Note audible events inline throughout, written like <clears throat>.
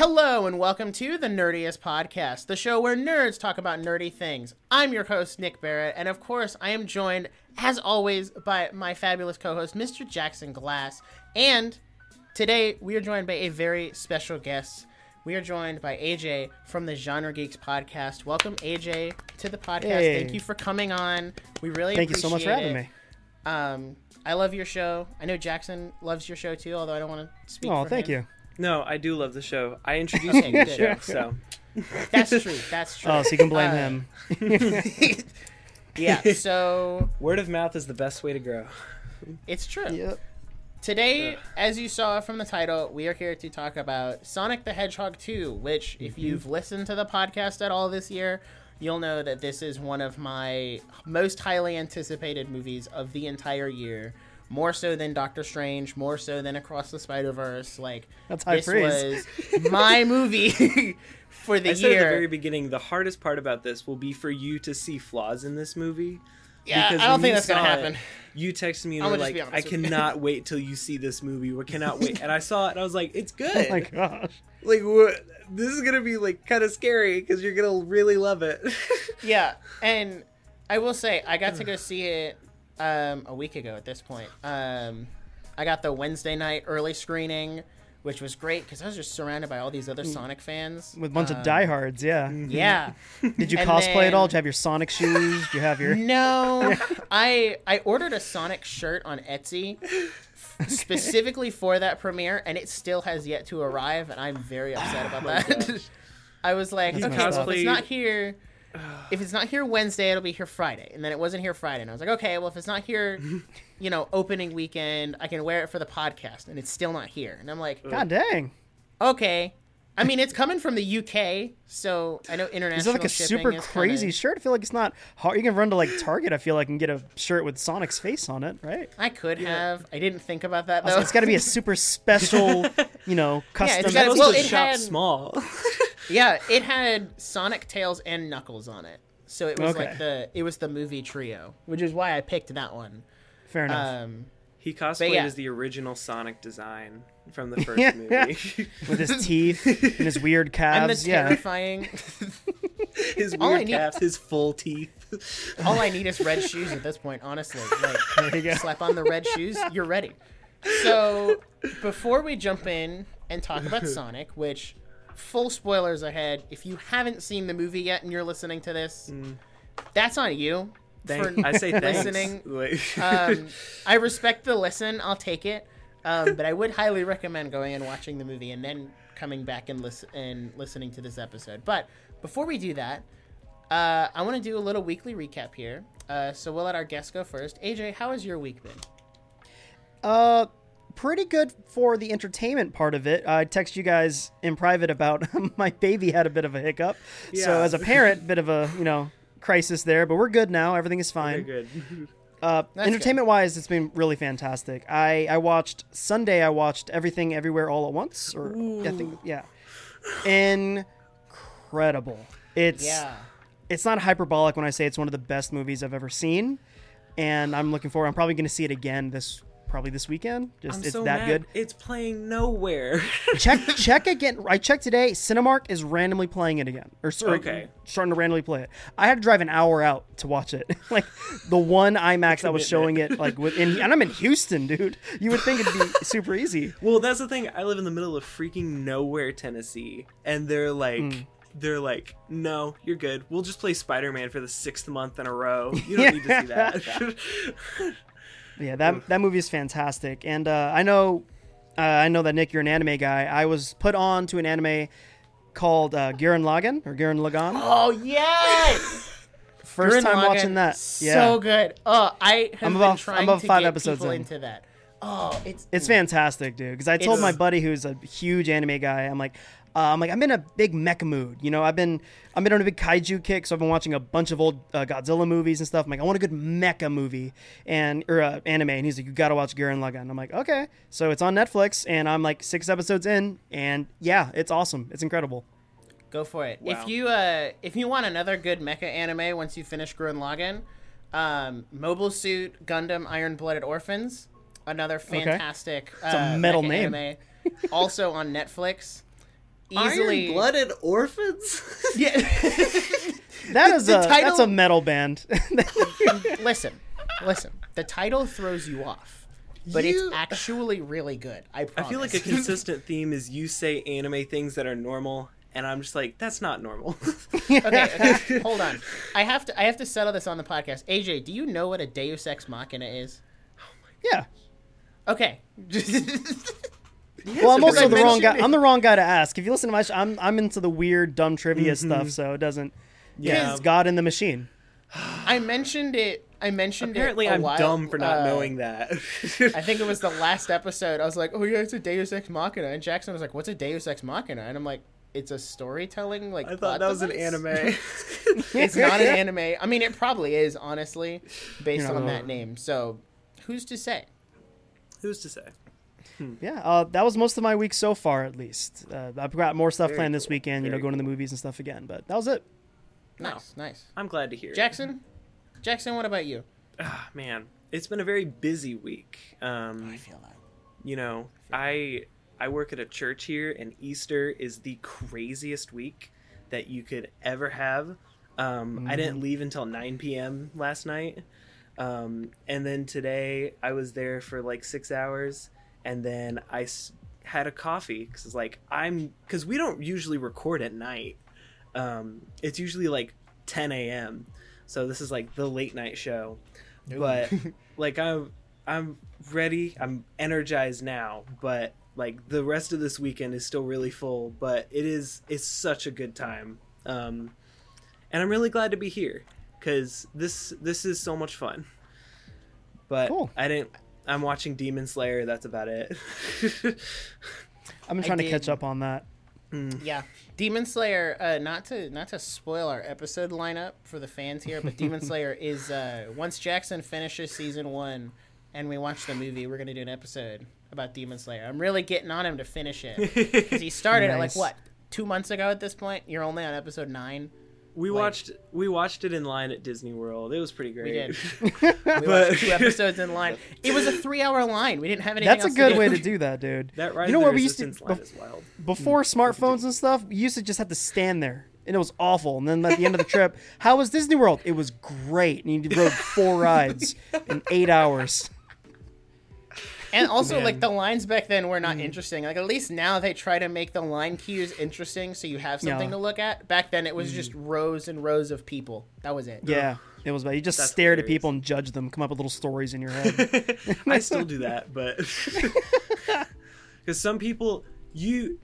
Hello and welcome to the Nerdiest Podcast, the show where nerds talk about nerdy things. I'm your host, Nic Barrett, and of course, I am joined, as always, by my fabulous co host, Mr. Jackson Glass. And today, we are joined by a very special guest. We are joined by AJ from the GenreGeeks podcast. Welcome, AJ, to the podcast. Hey. Thank you for coming on. We really Thank you so much for having it. me. Um, I love your show. I know Jackson loves your show too, although I don't want to speak. Oh, thank him. No, I do love the show. I introduced Okay, you to the show, so <laughs> That's true. That's true. Oh, so you can blame Uh, him. <laughs> Yeah. So <laughs> word of mouth is the best way to grow. it's true. Yep. Today, as you saw from the title, we are here to talk about Sonic the Hedgehog 2, which, if you've listened to the podcast at all this year, you'll know that this is one of my most highly anticipated movies of the entire year. More so than Doctor Strange, more so than Across the Spider Verse. Like That's high this praise. was my <laughs> movie <laughs> for the year. I said at the very beginning, the hardest part about this will be for you to see flaws in this movie. yeah, because I don't think that's gonna saw happen. it, You texted me and I'm were like, "I honest you." cannot <laughs> wait till you see this movie. We cannot wait." And I saw it, and I was like, "It's good. Oh my gosh. like, what? This is gonna be like kind of scary because you're gonna really love it." Yeah, and I will say I got to go see it um, a week ago. At this point, um, I got the Wednesday night early screening, which was great because I was just surrounded by all these other Sonic fans With a bunch Um, of diehards, yeah. Yeah, <laughs> Did you and cosplay at all? then- Did you have your Sonic shoes? Did you have your. no, <laughs> I I ordered a Sonic shirt on Etsy <laughs> specifically for that premiere, and it still has yet to arrive, and I'm very upset <sighs> about that. I was like, That's okay, well, if it's not here, <sighs> if it's not here Wednesday, it'll be here Friday, and then it wasn't here Friday, and I was like, okay, well, if it's not here, <laughs> you know, opening weekend, I can wear it for the podcast, and it's still not here, and I'm like, God dang. okay. I mean, it's coming from the UK, so I know international. Is it like a super crazy kinda- shirt? I feel like it's not hard. You can run to like Target, I feel like, and get a shirt with Sonic's face on it, right? I could have. I didn't think about that So though. it's got to be a super <laughs> special, you know, custom. Yeah, it's gotta- Supposed well, it shop had- small. <laughs> Yeah, it had Sonic, Tails, and Knuckles on it. So it was Okay. like the it was the movie trio, which is why I picked that one. Fair enough. Um, he cosplayed yeah. as the original Sonic design from the <laughs> first Yeah. movie. <laughs> with his teeth and his weird <laughs> I'm the calves. Yeah. terrifying. his All I weird need- calves, his full teeth. all I need is red shoes at this point. Honestly, like There you go. slap on the red shoes, you're ready. So before we jump in and talk about Sonic, which full spoilers ahead. If you haven't seen the movie yet and you're listening to this, that's on you. Thank, for I say thanks. listening. <laughs> Um, <laughs> I respect the listen. I'll take it. Um, but I would highly recommend going and watching the movie and then coming back and listen and listening to this episode. But before we do that, uh, I want to do a little weekly recap here. Uh, so we'll let our guest go first. AJ, how has your week been? Uh, pretty good for the entertainment part of it. I text you guys in private about <laughs> my baby had a bit of a hiccup. So as a parent, bit of a you know crisis there, but we're good now. Everything is Very fine. good. <laughs> Uh, That's entertainment wise, it's been really fantastic. I I watched Sunday. I watched everything everywhere all at once, or I think yeah, incredible. It's Yeah. it's not hyperbolic when I say it's one of the best movies I've ever seen, and I'm looking forward. I'm probably going to see it again this probably this weekend. Just I'm it's so that mad. good. It's playing nowhere. <laughs> check check again. I checked today. Cinemark is randomly playing it again, or sorry, Okay. starting to randomly play it. I had to drive an hour out to watch it. <laughs> like the one IMAX that was showing it, like within, and I'm in Houston, dude. You would think it'd be <laughs> super easy. well, that's the thing. I live in the middle of freaking nowhere, Tennessee, and they're like. Mm. They're like, no, you're good. We'll just play Spider Man for the sixth month in a row. You don't need to see that. Yeah, that that movie is fantastic, and uh, I know, uh, I know that Nic, you're an anime guy. I was put on to an anime called uh, Gurren Lagann or Gurren Lagann. Oh yes! <laughs> First Gurren time Lagann, watching that. Yeah, So good. Oh, I have I'm been about- trying I'm about to five get episodes in. into that. Oh, it's It's fantastic, dude. Because I told my buddy who's a huge anime guy, I'm like, uh, I'm like, I'm in a big mecha mood. You know, I've been, I've been on a big kaiju kick, so I've been watching a bunch of old uh, Godzilla movies and stuff. I'm like, I want a good mecha movie and or uh, anime, and he's like, you got to watch Gurren Lagann. I'm like, okay. So it's on Netflix, and I'm like six episodes in, and yeah, it's awesome. It's incredible. Go for it. Wow. If you uh if you want another good mecha anime once you finish Gurren Lagann, um, Mobile Suit Gundam Iron Blooded Orphans, another fantastic a uh, metal mecha name. anime, also on Netflix. Easily Iron-blooded orphans. <laughs> Yeah. <laughs> That is the a title- that's a metal band. <laughs> listen, listen. The title throws you off, but You- it's <sighs> actually really good. I I feel like a consistent theme is you say anime things that are normal, and I'm just like, that's not normal. okay, okay, hold on. I have to. I have to settle this on the podcast. AJ, do you know what a Deus Ex Machina is? yeah. Okay. Well, I'm also I the wrong guy. it. I'm the wrong guy to ask. If you listen to my, sh- I'm I'm into the weird, dumb trivia Mm-hmm. stuff, so it doesn't. Yeah. it's God in the machine. I mentioned it. I mentioned Apparently, it. a I'm while- dumb for not uh, knowing that. <laughs> I think it was the <laughs> last episode. I was like, "Oh yeah, it's a Deus Ex Machina," and Jackson was like, "What's a Deus Ex Machina?" And I'm like, "It's a storytelling like." I thought that was an anime. <laughs> it's not an anime. I mean, it probably is, honestly, based You know. on that name. So, who's to say? Who's to say? Yeah, uh, that was most of my week so far, at least. Uh, I've got more stuff Very planned this cool. weekend. You know, Very going to the movies and stuff again. But that was it. Nice, nice. I'm glad to hear. it. Jackson, Jackson, what about you? Ah, man, it's been a very busy week. Um, feel that. you know, I I work at a church here, and Easter is the craziest week that you could ever have. Um, I didn't leave until 9 p.m. last night, um, and then today I was there for like six hours, and then I s- had a coffee because it's like I'm because we don't usually record at night. Um, it's usually like 10 a.m. So this is like the late night show, but <laughs> like I'm I'm ready. I'm energized now, but like the rest of this weekend is still really full. But it is it's such a good time, um, and I'm really glad to be here because this this is so much fun. But Cool. I didn't. I'm watching Demon Slayer. That's about it. I've been trying to catch up on that. Yeah, Demon Slayer. Uh, not to not to spoil our episode lineup for the fans here, but Demon <laughs> Slayer is uh, once Jackson finishes season one and we watch the movie, we're gonna do an episode about Demon Slayer. I'm really getting on him to finish it because he started it like <laughs> what two months ago at this point. You're only on episode nine. We Like- watched we watched it in line at Disney World. It was pretty great. We did. <laughs> We But- <laughs> watched two episodes in line. <laughs> It was a three-hour line. We didn't have anything. That's a good to way to do that, dude. that Rise you know of what we used to Resistance line bef- is wild. before hmm. smartphones and stuff? We used to just have to stand there, and it was awful. And then at the end of the trip, how was Disney World? It was great, and you rode four rides in eight hours. And <laughs> also, Man. like the lines back then were Mm. not interesting. Like at least now they try to make the line cues interesting, so you have something Yeah. to look at. Back then, it was just rows and rows of people. That was it. Yeah, it was bad. You just That's stared at people and judged them, come up with little stories in your head. <laughs> I still do that, <laughs> but because some people, you,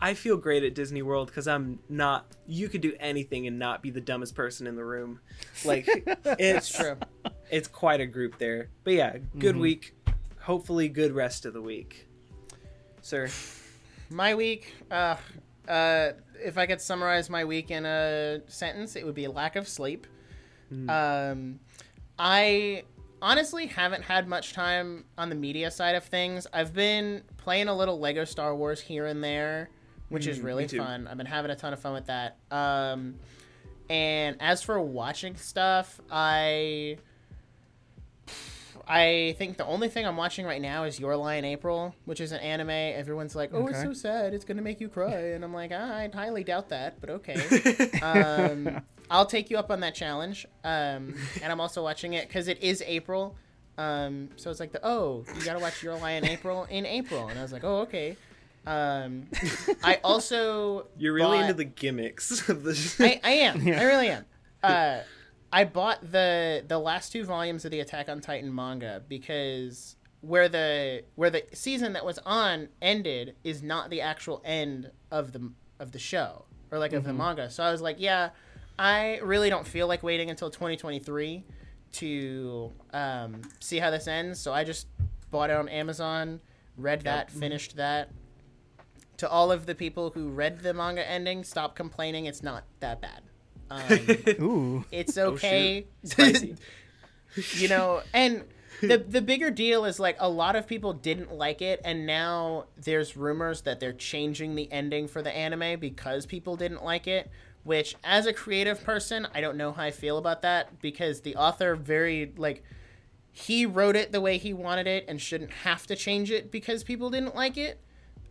I feel great at Disney World because I'm not. You could do anything and not be the dumbest person in the room. Like it's True. It's quite a group there. But yeah, good Mm-hmm. week. Hopefully, good rest of the week, sir. My week, uh, uh, if I could summarize my week in a sentence, it would be lack of sleep. Um, I honestly haven't had much time on the media side of things. I've been playing a little Lego Star Wars here and there, which is really fun. I've been having a ton of fun with that. Um, and as for watching stuff, I. I think the only thing I'm watching right now is Your Lie in April, which is an anime. Everyone's like, "Oh, it's so sad. It's gonna make you cry," and I'm like, ah, "I highly doubt that, but okay." <laughs> um, I'll take you up on that challenge. Um, and I'm also watching it because it is April. Um, so it's like the oh, you gotta watch Your Lie in April in April, and I was like, "Oh, okay." Um, I also <laughs> You're really bought- into the gimmicks of the. I, I am. <laughs> Yeah. I really am. Uh, I bought the the last two volumes of the Attack on Titan manga because where the where the season that was on ended is not the actual end of the of the show or like of the manga. So I was like, yeah, I really don't feel like waiting until 2023 to um, see how this ends. So I just bought it on Amazon, read that, finished that. To all of the people who read the manga ending, stop complaining. It's not that bad. Um, <laughs> Ooh, it's Oh, okay. Spicy. <laughs> you know, and the the bigger deal is like a lot of people didn't like it, and now there's rumors that they're changing the ending for the anime because people didn't like it. Which, as a creative person, I don't know how I feel about that because the author very like he wrote it the way he wanted it and shouldn't have to change it because people didn't like it.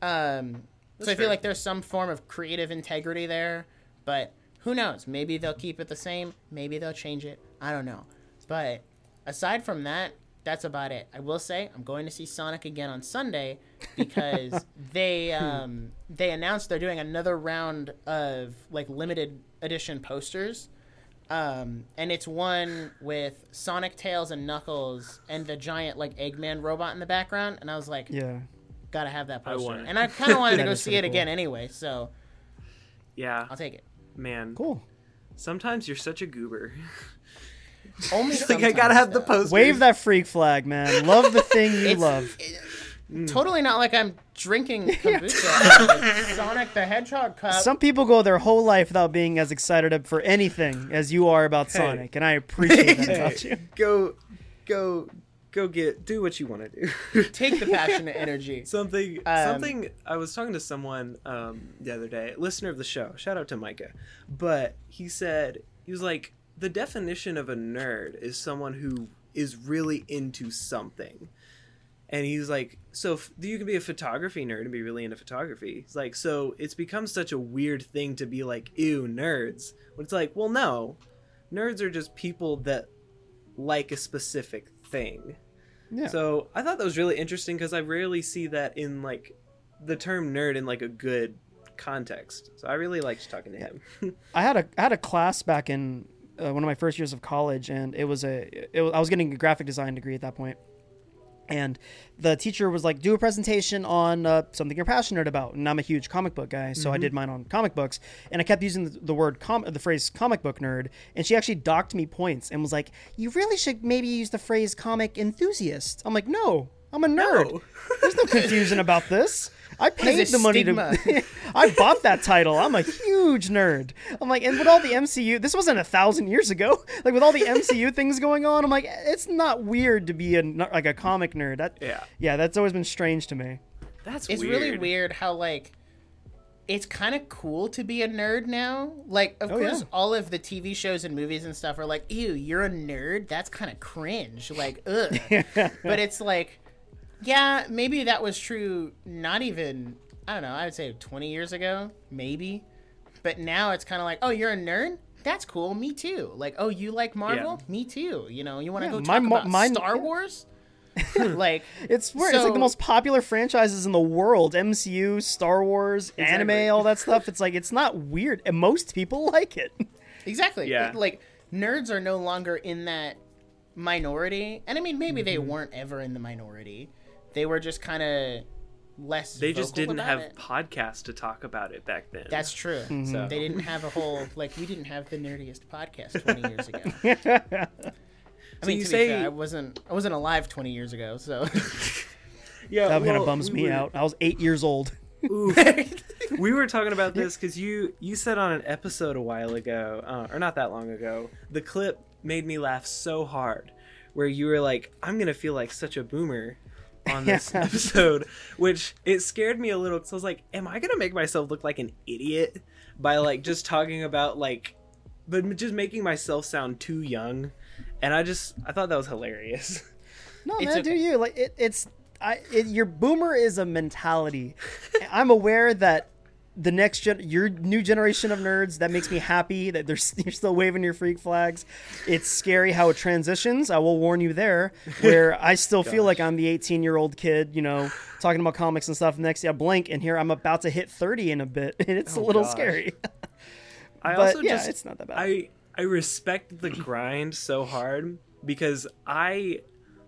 Um, so I fair. feel like there's some form of creative integrity there, but who knows? Maybe they'll keep it the same. Maybe they'll change it. I don't know. But aside from that, that's about it. I will say I'm going to see Sonic again on Sunday because <laughs> they um, they announced they're doing another round of like limited edition posters. Um, and it's one with Sonic, Tails, and Knuckles, and the giant like Eggman robot in the background. And I was like, Yeah. gotta have that poster. want it. and I kind of wanted to <laughs> go see it cool. again anyway, so yeah, I'll take it. Man. Cool. Sometimes you're such a goober. <laughs> Only It's like I gotta have the post. Wave that freak flag, man. Love the thing you It's- love. Mm. Totally not like I'm drinking <laughs> kombucha. out <laughs> Sonic the Hedgehog cup. Some people go their whole life without being as excited for anything as you are about Sonic, and I appreciate that about you. Go, go, go get do what you want to do. <laughs> Take the passionate <laughs> energy. something Um, something i was talking to someone um, the other day listener of the show shout out to micah but he said he was like the definition of a nerd is someone who is really into something and he's like so f- you can be a photography nerd and be really into photography he's like so it's become such a weird thing to be like ew nerds when it's like well no nerds are just people that like a specific thing Yeah. so I thought that was really interesting because I rarely see that in like the term nerd in like a good context. So I really liked talking to him. <laughs> I had a I had a class back in uh, one of my first years of college, and it was a it was, I was getting a graphic design degree at that point, and the teacher was like, "Do a presentation on uh, something you're passionate about." And I'm a huge comic book guy, so I did mine on comic books, and I kept using the, the word com- the phrase comic book nerd, and she actually docked me points and was like, "You really should maybe use the phrase comic enthusiast." I'm like, "No." I'm a nerd. No. There's no confusion about this. I paid the money stigma? to. <laughs> I bought that title. I'm a huge nerd. I'm like, and with all the MCU, this wasn't a thousand years ago. <laughs> Like with all the MCU <laughs> things going on, I'm like, it's not weird to be a n- like a comic nerd. That Yeah. yeah, that's always been strange to me. That's It's weird. really weird how like it's kind of cool to be a nerd now. Like, of Oh, course, yeah. all of the TV shows and movies and stuff are like, "Ew, you're a nerd." That's kind of cringe. Like, ugh. but it's like, yeah, maybe that was true. Not even I don't know. I would say 20 years ago, maybe. But now it's kind of like, oh, you're a nerd. That's cool. Me too. Like, oh, you like Marvel? Me too. You know, you want to Yeah, go my talk mo- about mine- Star Wars? <laughs> like, It's weird. it's like the most popular franchises in the world: MCU, Star Wars, Exactly. anime, all that stuff. It's like it's not weird, and most people <laughs> like it. Exactly. Yeah. Like nerds are no longer in that minority, and I mean maybe they Mm-hmm. weren't ever in the minority. They were just kind of less. They just vocal didn't have it. podcasts to talk about it back then. That's true. Mm-hmm. <laughs> So- They didn't have a whole like we didn't have the nerdiest podcast twenty years ago. <laughs> I mean, you to say- be fair, I wasn't I wasn't alive twenty years ago, so <laughs> yeah. That kind of bums we me were- out. I was eight years old. we were talking about this because you you said on an episode a while ago, uh, or not that long ago, the clip made me laugh so hard, where you were like, "I'm gonna feel like such a boomer." On this <laughs> episode, which it scared me a little because I was like, "Am I gonna make myself look like an idiot by like just talking about like, but just making myself sound too young?" And I just I thought that was hilarious. <laughs> No, It's man, okay. do you like it? It's I. It, your boomer is a mentality. <laughs> I'm aware that the next gen, your new generation of nerds, that makes me happy that there's <laughs> you're still waving your freak flags. It's scary how it transitions. I will warn you there, where <laughs> I still feel like I'm the 18 year old kid, you know, talking about comics and stuff. Next, I blink, and here I'm about to hit 30 in a bit, and <laughs> it's oh, a Oh, little gosh. scary. I But also yeah, just it's not that bad. I I respect the <clears throat> grind so hard because I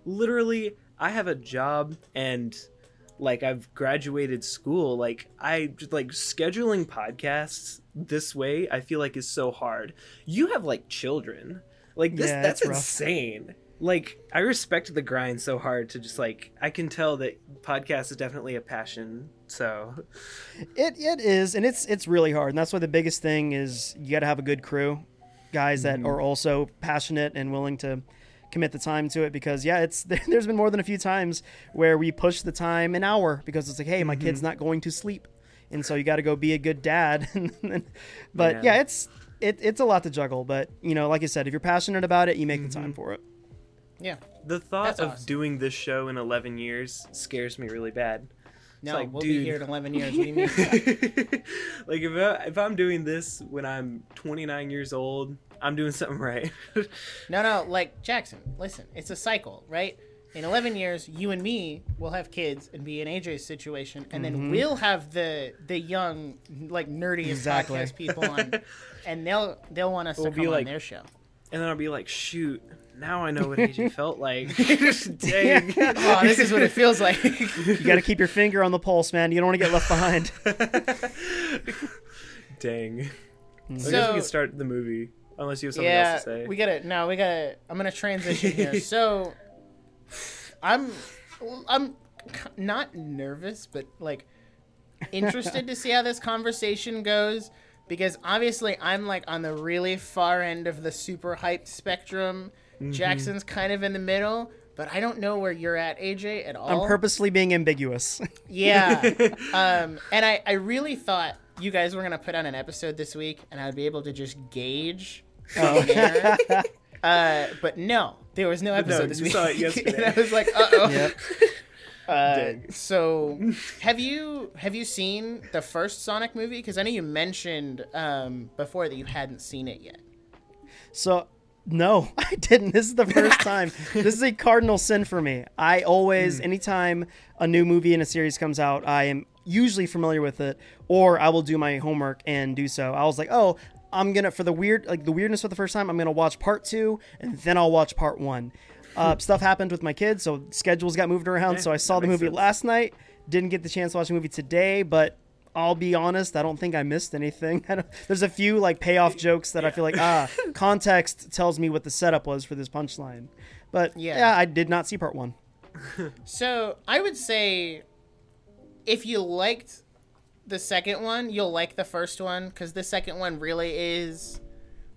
literally I have a job and like I've graduated school like I just like scheduling podcasts this way I feel like is so hard. You have like children. Like this Yeah, that's insane. Like I respect the grind so hard to just like I can tell that podcast is definitely a passion. So It it is, and it's it's really hard, and that's why the biggest thing is you got to have a good crew, guys that mm-hmm. are also passionate and willing to commit the time to it. Because yeah, it's <laughs> there's been more than a few times where we push the time an hour because it's like, hey, my kid's mm-hmm. not going to sleep, and so you got to go be a good dad. <laughs> but Yeah. yeah, it's it, it's a lot to juggle. But you know, like I said, if you're passionate about it, you make the time mm-hmm. for it. yeah. The thought That's of awesome. doing this show in 11 years scares me really bad. No, like, we'll dude. be here in 11 years. What do <laughs> like if I, if I'm doing this when I'm 29 years old, I'm doing something right. no, no, like Jackson, listen, it's a cycle, right? In 11 years, you and me will have kids and be in AJ's situation, and then Mm-hmm. we'll have the the young, like nerdiest Exactly. podcast people on, <laughs> and they'll they'll want us to We'll come be on their show. and then I'll be like, shoot, now I know what AJ <laughs> felt like. <laughs> Dang. Oh, this is what it feels like. You got to keep your finger on the pulse, man. You don't want to get left behind. Dang. I guess So- we can start the movie. Unless you have something yeah, else to say. we got it. No, we got it. I'm gonna transition here. <laughs> so, I'm, I'm not nervous, but like interested to see how this conversation goes because obviously I'm like on the really far end of the super hyped spectrum. Mm-hmm. Jackson's kind of in the middle, but I don't know where you're at, AJ, at all. I'm purposely being ambiguous. <laughs> Yeah. <laughs> um, and I, I really thought you guys were going to put on an episode this week and I'd be able to just gauge <laughs> from there. <laughs> Uh, but no, there was no episode this you week. saw it <laughs> yesterday. and I was like, uh oh. Yep. Uh, Dang. so have you have you seen the first Sonic movie? Because I know you mentioned um, before that you hadn't seen it yet. So no, I didn't. This is the first time. this is a cardinal sin for me. I always, anytime a new movie in a series comes out, I am usually familiar with it, or I will do my homework and do so. I was like, oh, I'm gonna for the weird, like the weirdness for the first time, I'm gonna watch part two, and then I'll watch part one. Uh, stuff happened with my kids, so schedules got moved around. so I saw the movie sense. last night. Didn't get the chance to watch the movie today, but I'll be honest, I don't think I missed anything. <laughs> I don't, there's a few like payoff jokes that I feel like ah, <laughs> context tells me what the setup was for this punchline. But Yeah. yeah, I did not see part one. <laughs> So I would say if you liked the second one, you'll like the first one because the second one really is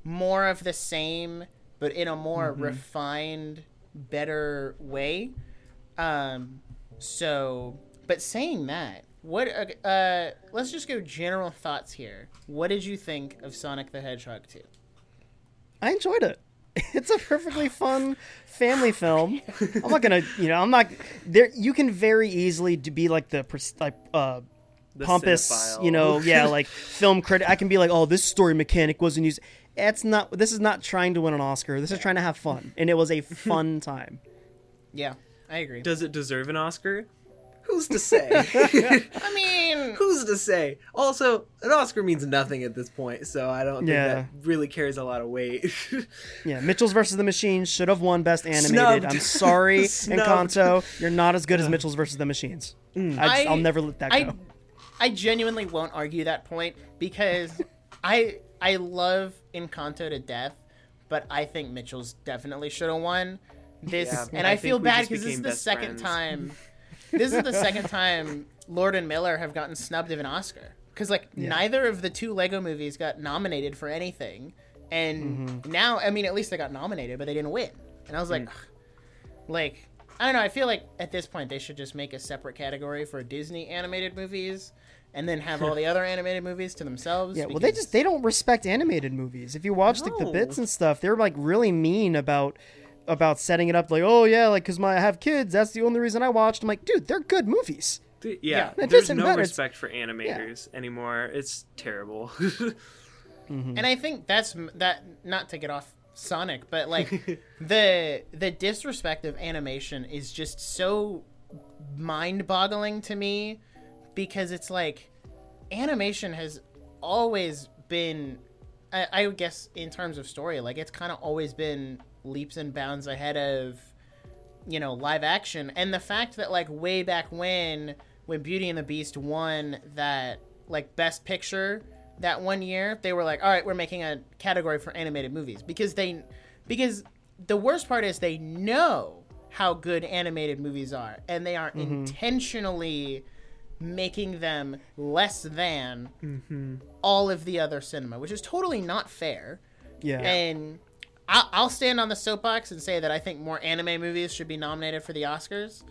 more of the same, but in a more refined, better way. Um, so, but saying that, what? Uh, uh, let's just go general thoughts here. What did you think of Sonic the Hedgehog 2? I enjoyed it. <laughs> It's a perfectly <laughs> fun family film. I'm not gonna, you know, I'm not there. You can very easily be like the like uh, The pompous, cinephile. you know, yeah, like <laughs> film critic. I can be like, oh, this story mechanic wasn't used. It's not. This is not trying to win an Oscar. This is trying to have fun, and it was a <laughs> fun time. Yeah, I agree. Does it deserve an Oscar? Who's to say? <laughs> I mean, Who's to say? Also, an Oscar means nothing at this point, so I don't think Yeah. that really carries a lot of weight. Yeah, Mitchell's versus the Machines should have won Best Animated. Snubbed. I'm sorry, Snubbed. Encanto, you're not as good as Mitchell's versus the Machines. Mm. I just, I- I'll never let that go. I, I genuinely won't argue that point because <laughs> I I love Encanto to death, but I think Mitchell's definitely should have won this, Yeah, and I I, feel bad because this is the second friends. time. <laughs> This is the second time Lord and Miller have gotten snubbed of an Oscar because like neither of the two Lego movies got nominated for anything, and Mm-hmm. now I mean at least they got nominated, but they didn't win, and I was like, Mm. Like I don't know. I feel like at this point they should just make a separate category for Disney animated movies, and then have <laughs> all the other animated movies to themselves. Yeah, well, they just they don't respect animated movies. If you watch like the bits and stuff, they're like really mean about about setting it up. Like, oh yeah, like because my I have kids, that's the only reason I watched. I'm like, dude, they're good movies. yeah, Yeah, there's no matter. It's- respect for animators anymore. It's terrible. <laughs> Mm-hmm. and I think that's that. Not to get off Sonic, but like <laughs> the the disrespect of animation is just so mind-boggling to me because it's like animation has always been I, I would guess in terms of story like it's kind of always been leaps and bounds ahead of you know live action. And the fact that like way back when when beauty and the beast won that like best picture that one year they were like all right we're making a category for animated movies. Because they because the worst part is they know how good animated movies are and they are mm-hmm. intentionally making them less than all of the other cinema which is totally not fair Yeah, and I'll, I'll stand on the soapbox and say that I think more anime movies should be nominated for the Oscars.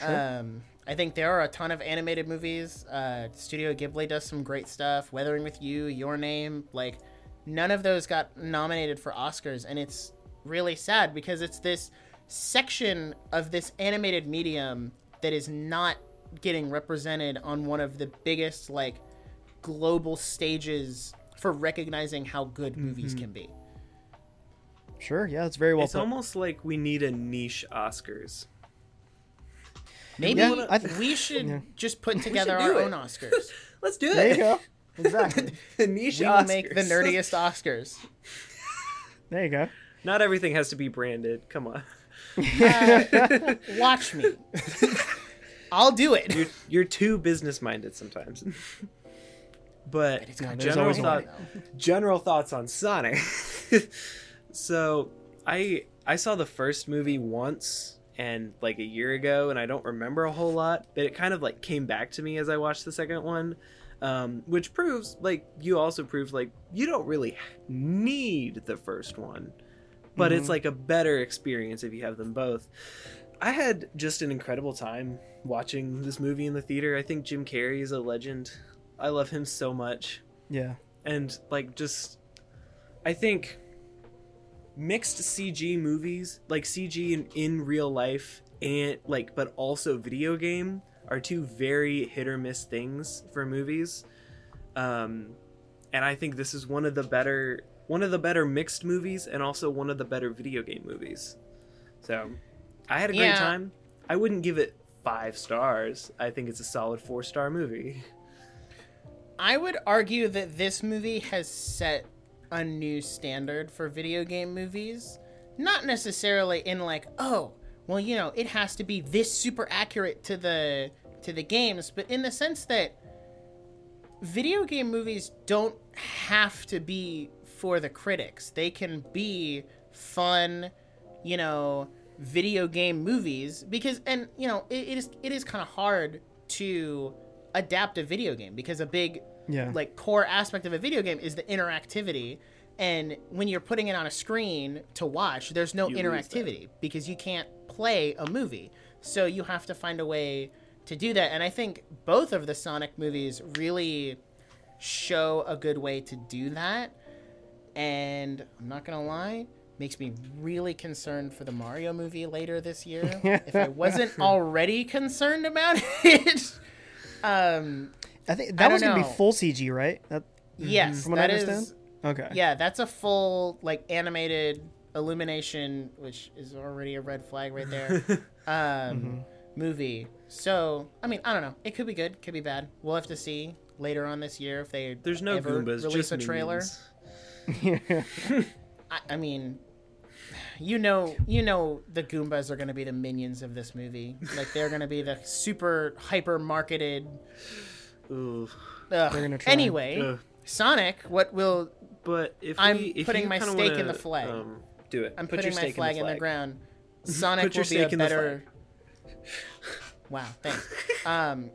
Um, I think there are a ton of animated movies. Uh, Studio Ghibli does some great stuff. Weathering with You, Your Name, like none of those got nominated for Oscars, and it's really sad because it's this section of this animated medium that is not getting represented on one of the biggest like global stages for recognizing how good movies can be. Sure, yeah, it's very well it's put. almost like we need a niche Oscars. Maybe Yeah, I th- we should yeah. just put <laughs> together our it. own Oscars. <laughs> Let's do it. there you go. <laughs> Exactly. the niche we will Oscars. make the nerdiest Oscars. there you go. Not everything has to be branded. Come on. Uh, watch me. I'll do it. You're, you're too business minded sometimes. <laughs> but It's got there's general thought, one. general thoughts on Sonic. <laughs> so I I saw the first movie once and like a year ago, and I don't remember a whole lot. But it kind of like came back to me as I watched the second one, um, which proves like you also proved like you don't really need the first one, but it's like a better experience if you have them both. I had just an incredible time watching this movie in the theater. I think Jim Carrey is a legend. I love him so much Yeah. and like just i think mixed cg movies like cg in, in real life and like but also video game are two very hit or miss things for movies um and i think this is one of the better one of the better mixed movies and also one of the better video game movies so i had a great Yeah. time i wouldn't give it five stars i think it's a solid four star movie I would argue that this movie has set a new standard for video game movies. Not necessarily in like, oh, well, you know, it has to be this super accurate to the to the games, but in the sense that video game movies don't have to be for the critics. They can be fun, you know, video game movies because and you know, it, it is it is kind of hard to adapt a video game because a big Yeah. like core aspect of a video game is the interactivity. And when you're putting it on a screen to watch there's no You interactivity because you can't play a movie. So you have to find a way to do that. And i think both of the sonic movies really show a good way to do that. And i'm not gonna lie makes me really concerned for the mario movie later this year <laughs> if i wasn't <laughs> already concerned about <laughs> it um I think that don't was gonna know. be full CG, right? That, yes from what I that is understand. Okay. yeah that's a full like animated illumination which is already a red flag right there um movie so i mean i don't know it could be good could be bad we'll have to see later on this year if they There's no ever Goombas, release just a trailer minions. I, I mean you know you know the goombas are going to be the minions of this movie like they're going to be the super hyper marketed Ooh. Ugh. gonna try. anyway Ugh. sonic what will But if I'm we, if putting you my kinda stake in wanna, the flag. Um, do it. I'm Put putting your my stake flag in the, flag. ground. <laughs> Sonic Put your will be a stake in the better. <laughs> Wow, thanks. um,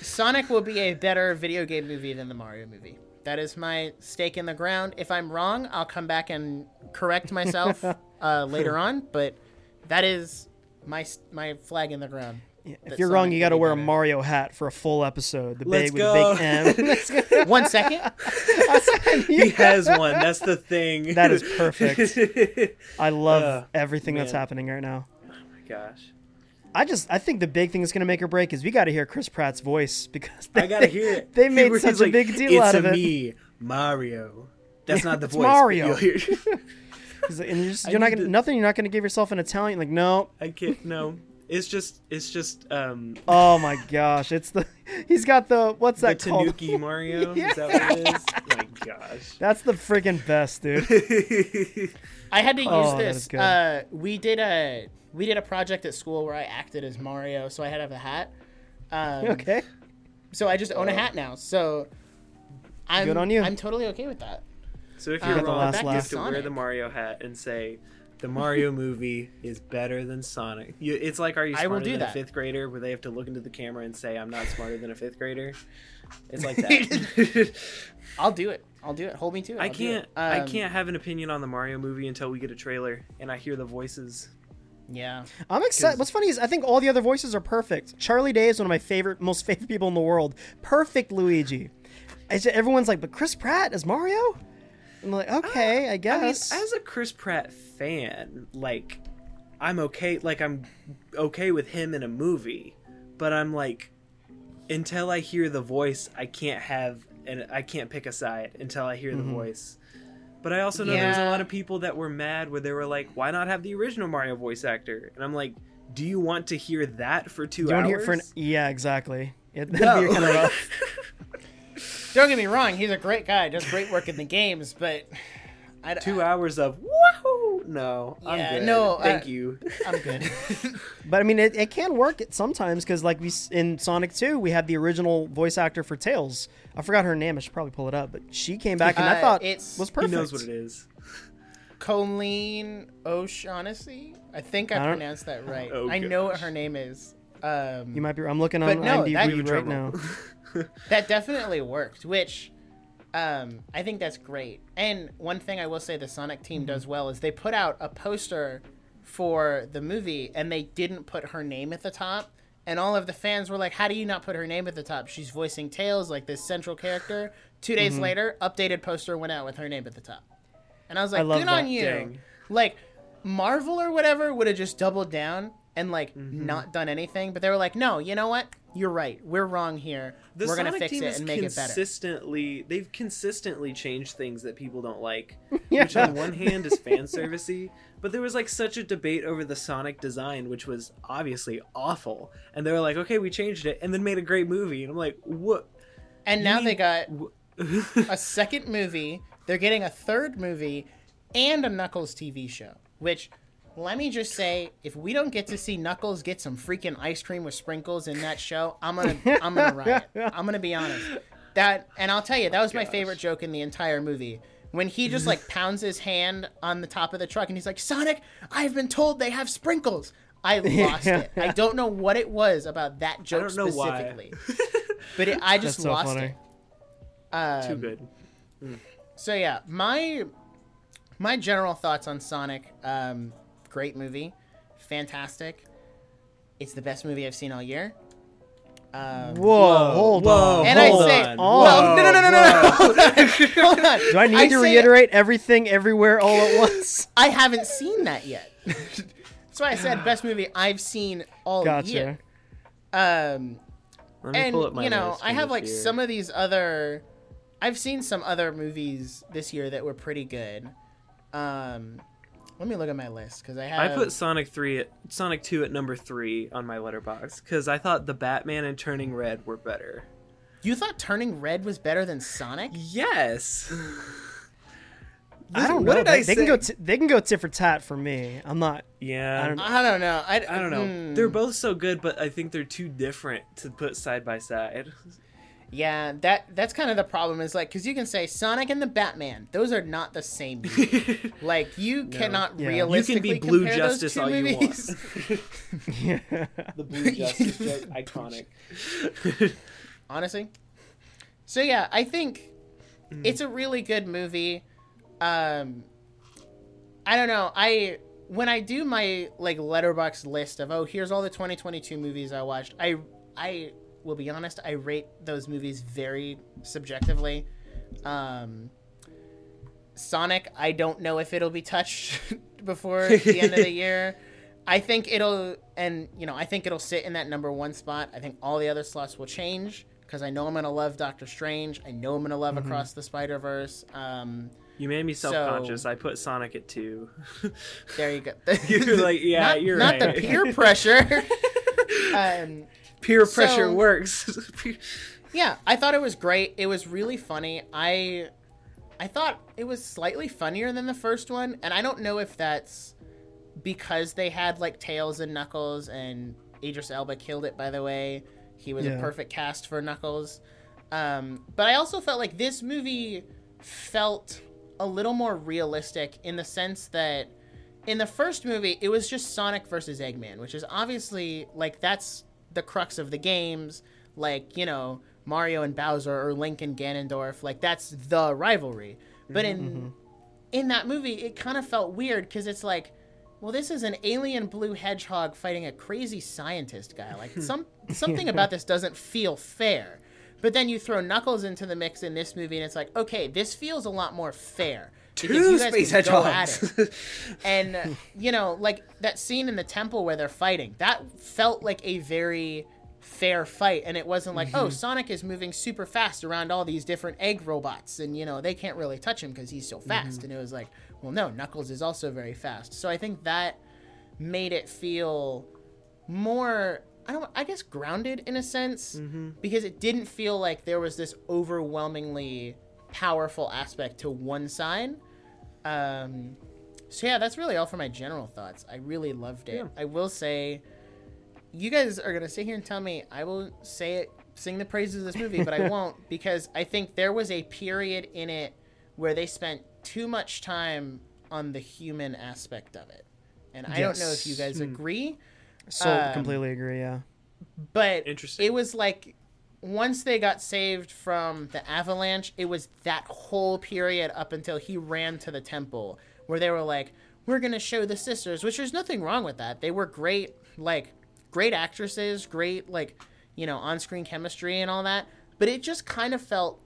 Sonic will be a better video game movie than the Mario movie. That is my stake in the ground. If I'm wrong, I'll come back and correct myself <laughs> uh, <laughs> later on. But that is my my flag in the ground. Yeah, If you're wrong, you got to be wear a. Mario hat for a full episode. The Let's big with go. the big M. <laughs> One second. <laughs> He has one. That's the thing. That is perfect. I love Uh, everything that's happening right now. oh my gosh. I just I think the big thing that's gonna make or break is we got to hear Chris Pratt's voice because I gotta hear it. They made Where such he's a big deal it's out of a it. me, Mario. That's not the It's voice. but Mario. You'll He's like- and you're, just, <laughs> you're not gonna, to- nothing. You're not gonna give yourself an Italian like no. I can't. No. It's just. It's just. Um. Oh my gosh, it's the he's got the what's The that called? Tanuki Mario. Is that what it is? <laughs> my gosh. That's the freaking best, dude. <laughs> I had to use Oh, this. Uh, we did a we did a project at school where I acted as Mario, so I had to have a hat. Um, Okay. So I just own a hat now. So I'm Good on you. I'm totally okay with that. So if Uh, you're got the wrong, last you have to wear the Mario hat and say the Mario <laughs> movie is better than Sonic. You, it's like are you I will smarter do than that. a fifth grader, where they have to look into the camera and say I'm not smarter than a fifth grader. It's like that. <laughs> I'll do it. I'll do it. Hold me to it. I I'll do can't. it. I Um, can't have an opinion on the Mario movie until we get a trailer and I hear the voices. Yeah. I'm excited. What's funny is I think all the other voices are perfect. Charlie Day is one of my favorite, most favorite people in the world. Perfect Luigi. Just- everyone's like, but Chris Pratt is Mario. I'm like, ah, okay, I I mean, guess. as a Chris Pratt fan, like I'm okay. Like I'm okay with him in a movie, but I'm like until I hear the voice, I can't have and I can't pick a side until I hear the mm-hmm. voice. But I also know there's a lot of people that were mad where they were like, "Why not have the original Mario voice actor?" And I'm like, "Do you want to hear that for two You hours?" hear it for an, yeah, exactly. It, that'd No. be kind of rough. <laughs> Don't get me wrong, he's a great guy, does great work in the games, but I, two hours of woohoo. No, I'm Yeah, good. no, thank I- you. I'm good. <laughs> But I mean, it, it can work sometimes because, like we s- in Sonic Two, we had the original voice actor for Tails. I forgot her name. I should probably pull it up. But she came back, and I Uh, thought it was perfect. He perfect. knows what it is. Colleen O'Shaughnessy. I think I, I pronounced that right. Oh, I know what her name is. Um, You might be. I'm looking But on no, that- IMDb right now. <laughs> <laughs> that definitely worked, which um, I think that's great. And one thing I will say the Sonic team does well is they put out a poster for the movie and they didn't put her name at the top. And all of the fans were like, How do you not put her name at the top? She's voicing Tails, like this central character. Two days Mm-hmm. later, updated poster went out with her name at the top. And I was like, I Good on you. Dang. Like, Marvel or whatever would have just doubled down and like Mm-hmm. not done anything. But they were like, No, you know what? You're right. We're wrong here. The We're Sonic gonna fix it and make it better. consistently they've consistently changed things that people don't like. Yeah. <laughs> Which on one hand is fan servicey, but there was like such a debate over the Sonic design, which was obviously awful. And they were like, okay, we changed it, and then made a great movie. And I'm like, what? And You now mean- they got a second movie. They're getting a third movie and a Knuckles TV show. Which, let me just say, if we don't get to see Knuckles get some freaking ice cream with sprinkles in that show, I'm gonna I'm gonna riot. I'm gonna be honest. That and I'll tell you, that was my Gosh. favorite joke in the entire movie. When he just like pounds his hand on the top of the truck and he's like, Sonic, I've been told they have sprinkles. I <laughs> lost it. I don't know what it was about that joke don't know why. specifically. <laughs> but it, I just That's so lost funny. it. Um, Too good. So yeah, my my general thoughts on Sonic. Um, great movie, fantastic. It's the best movie I've seen all year. Um, Whoa, hold whoa, on. and I say, on. well, no, no, no, no, no, no. <laughs> Hold on. Do I need to say- reiterate everything everywhere all at once? <laughs> I haven't seen that yet. <laughs> That's why I said best movie I've seen all Gotcha. year. Um, Let me and pull up my you know list i have like year. some of these other i've seen some other movies this year that were pretty good um let me look at my list because i have. I put Sonic three, at, Sonic two at number three on my Letterboxd because I thought the Batman and Turning Red were better. you thought turning red was better than sonic Yes. <sighs> I don't What know. did They, I they can go. T- they can go tit for tat for me. I'm not. Yeah. I don't- i don't know i, I don't know. hmm. They're both so good, but I think they're too different to put side by side. Yeah that that's kind of the problem is like because you can say sonic and the batman those are not the same <laughs> movie. like you cannot Yeah. You can You realistically can be Blue compare those Justice two all you movies. want. <laughs> Yeah. <laughs> the Blue Justice joke, iconic. honestly. So yeah, I think Mm. it's a really good movie. Um, I don't know. I when I do my like Letterboxd list of oh here's all the 2022 movies I watched. I I will be honest. I rate those movies very subjectively. Um, Sonic, I don't know if it'll be touched <laughs> before the end of the <laughs> year. I think it'll, and you know, I think it'll sit in that number one spot. I think all the other slots will change because I know I'm gonna love Doctor Strange. I know I'm gonna love Across the Spider Verse. Um, You made me self conscious. I put Sonic at two. there you go. <laughs> You're like, yeah, not, you're not right. the peer pressure. um, Peer pressure So- works. <laughs> yeah, I thought it was great. It was really funny. I I thought it was slightly funnier than the first one, and I don't know if that's because they had like Tails and Knuckles and Idris Elba killed it by the way. He was a perfect cast for Knuckles. Um, but I also felt like this movie felt a little more realistic in the sense that in the first movie it was just Sonic versus Eggman, which is obviously like that's the crux of the games, like, you know, Mario and Bowser or Link and Ganondorf, like that's the rivalry. But mm-hmm, in mm-hmm. in that movie it kind of felt weird cuz it's like well, this is an alien blue hedgehog fighting a crazy scientist guy. Like <laughs> some something about this doesn't feel fair. But then you throw Knuckles into the mix in this movie, and it's like, okay, this feels a lot more fair. Two space can go at hedgehogs. And uh, you know, like that scene in the temple where they're fighting, that felt like a very fair fight. And it wasn't like oh mm-hmm. sonic is moving super fast around all these different egg robots and you know they can't really touch him because he's so fast. Mm-hmm. And it was like well no knuckles is also very fast. So i think that made it feel more i don't i guess grounded in a sense mm-hmm. because it didn't feel like there was this overwhelmingly powerful aspect to one sign. um so yeah that's really all for my general thoughts i really loved it i will say you guys are gonna sit here and tell me I will say it, sing the praises of this movie, but I <laughs> won't because I think there was a period in it where they spent too much time on the human aspect of it, and I don't know if you guys agree, So Um, completely agree. Yeah. but Interesting. it was like once they got saved from the avalanche, it was that whole period up until he ran to the temple where they were like, "We're gonna show the sisters," which there's nothing wrong with that. They were great, like great actresses, great like you know on-screen chemistry and all that. But it just kind of felt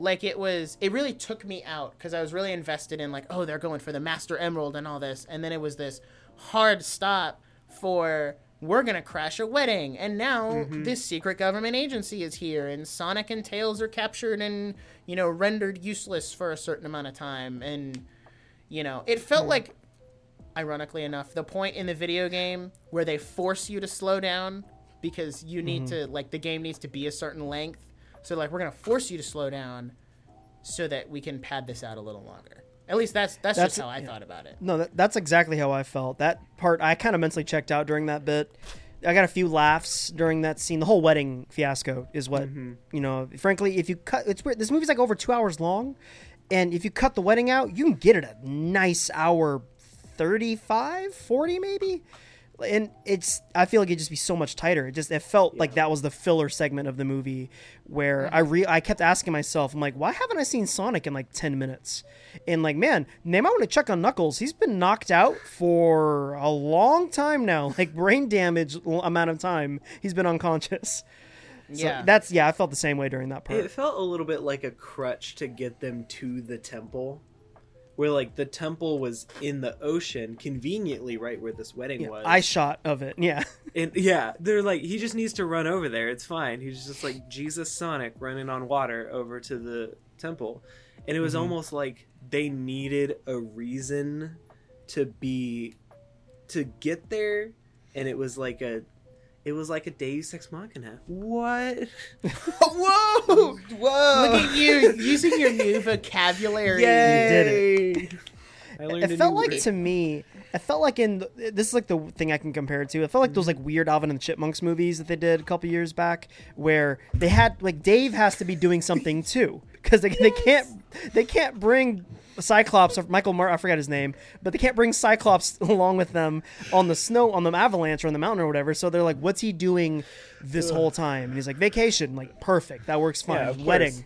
like it was it really took me out because i was really invested in like oh they're going for the master emerald and all this and then it was this hard stop for we're gonna crash a wedding. And now mm-hmm. this secret government agency is here and sonic and tails are captured and you know rendered useless for a certain amount of time. And you know it felt mm. like ironically enough the point in the video game where they force you to slow down because you need mm-hmm. to like the game needs to be a certain length. So like we're gonna force you to slow down so that we can pad this out a little longer at least that's that's, That's- just how i yeah. thought about it No, that, that's exactly how I felt. That part, I kind of mentally checked out during that bit. I got a few laughs during that scene. The whole wedding fiasco is what mm-hmm. you know. Frankly, if you cut, it's weird. This movie's like over two hours long, and if you cut the wedding out, you can get it a nice hour 35, 40 maybe. And it's, I feel like it'd just be so much tighter. It just, it felt like that was the filler segment of the movie where I re, I kept asking myself, I'm like, why haven't I seen Sonic in like 10 minutes? And like, man, they might want to check on Knuckles. He's been knocked out for a long time now, <laughs> like brain damage l- amount of time. He's been unconscious. So yeah that's, yeah, I felt the same way during that part. It felt a little bit like a crutch to get them to the temple, where like the temple was in the ocean, conveniently right where this wedding was. eye shot of it. Yeah. <laughs> and yeah, they're like, he just needs to run over there. It's fine. He's just like Jesus Sonic running on water over to the temple, and it was Mm-hmm. almost like they needed a reason to be to get there, and it was like a. It was like a Deus Ex Machina. What? whoa <laughs> Whoa! look at you using your new vocabulary Yay! did I learned it felt like word. to me it felt like in the, this is like the thing i can compare it to. It felt like those like weird alvin and the chipmunks movies that they did a couple years back where they had like dave has to be doing something <laughs> too because they, they can't they can't bring cyclops or michael Mar- i forgot his name but they can't bring cyclops along with them on the snow on the avalanche or on the mountain or whatever. So they're like what's he doing this whole time? And he's like vacation. Like perfect. That works fine. Yeah, wedding course.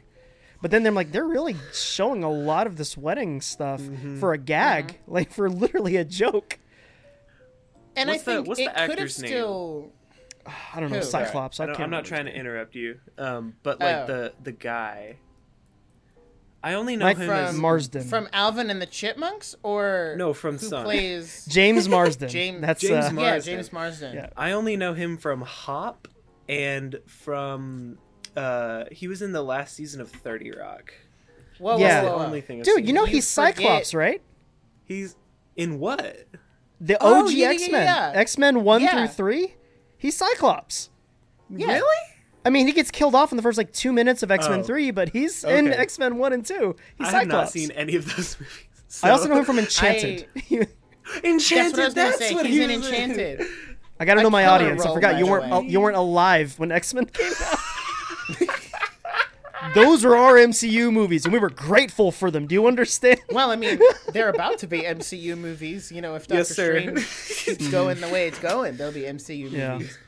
But then they're like, they're really showing a lot of this wedding stuff Mm-hmm. for a gag, like for literally a joke. and What's i the- think what's it the could have actor's name? still I don't know, Who? Cyclops. I I don't, I'm not trying to interrupt you, um, but like Oh. the the guy. I only know Mike him from as Marsden. from alvin and the chipmunks or No, from who Sonic. plays <laughs> James Marsden. <laughs> James- That's James uh, Mar- yeah james marsden Yeah. I only know him from Hop and from uh he was in the last season of 30 Rock. whoa, Yeah. whoa, The whoa, whoa. only thing I've dude. seen. You know You he's forget- Cyclops, right? he's in what? The Oh, OG yeah, yeah, X Men, yeah. X Men one Yeah. through three. He's Cyclops. Yeah. Really? I mean, he gets killed off in the first like two minutes of X Men Oh. three, but he's in X Men one and two. He's I Cyclops. have not seen any of those <laughs> movies. I also know him from Enchanted. <laughs> Enchanted. That's what I was that's say. what He's he in was in. Enchanted. I gotta know my audience. I forgot you weren't away. you weren't alive when X Men <laughs> came out. Those are our MCU movies, and we were grateful for them. Do you understand? Well, I mean, <laughs> they're about to be MCU movies. You know, if Doctor Yes. Strange keeps going the way it's going, they'll be MCU Yeah. movies.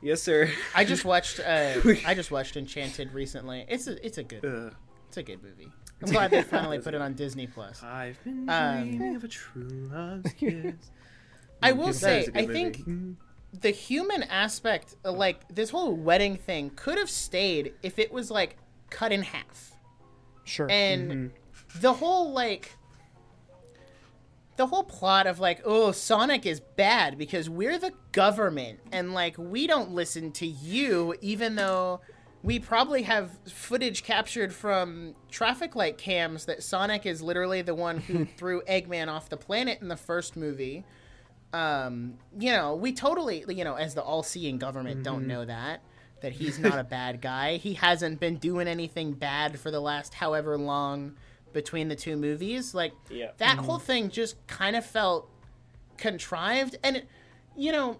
Yes, sir. I just watched. Uh, I just watched Enchanted recently. It's a it's a good Ugh. it's a good movie. I'm glad they finally put it on Disney Plus. I've been Um, dreaming of a true love's <laughs> kiss. I will say, is a good I movie. think the human aspect, uh, like this whole wedding thing, could have stayed if it was like cut in half. Sure. and Mm-hmm. the whole like the whole plot of like, oh, Sonic is bad because we're the government and like we don't listen to you, even though we probably have footage captured from traffic light cams that Sonic is literally the one who <laughs> threw Eggman off the planet in the first movie. Um, you know, we totally, you know, as the all-seeing government, don't know that that he's not a bad guy. He hasn't been doing anything bad for the last however long between the two movies. Like Yeah. that whole thing just kind of felt contrived and it, you know,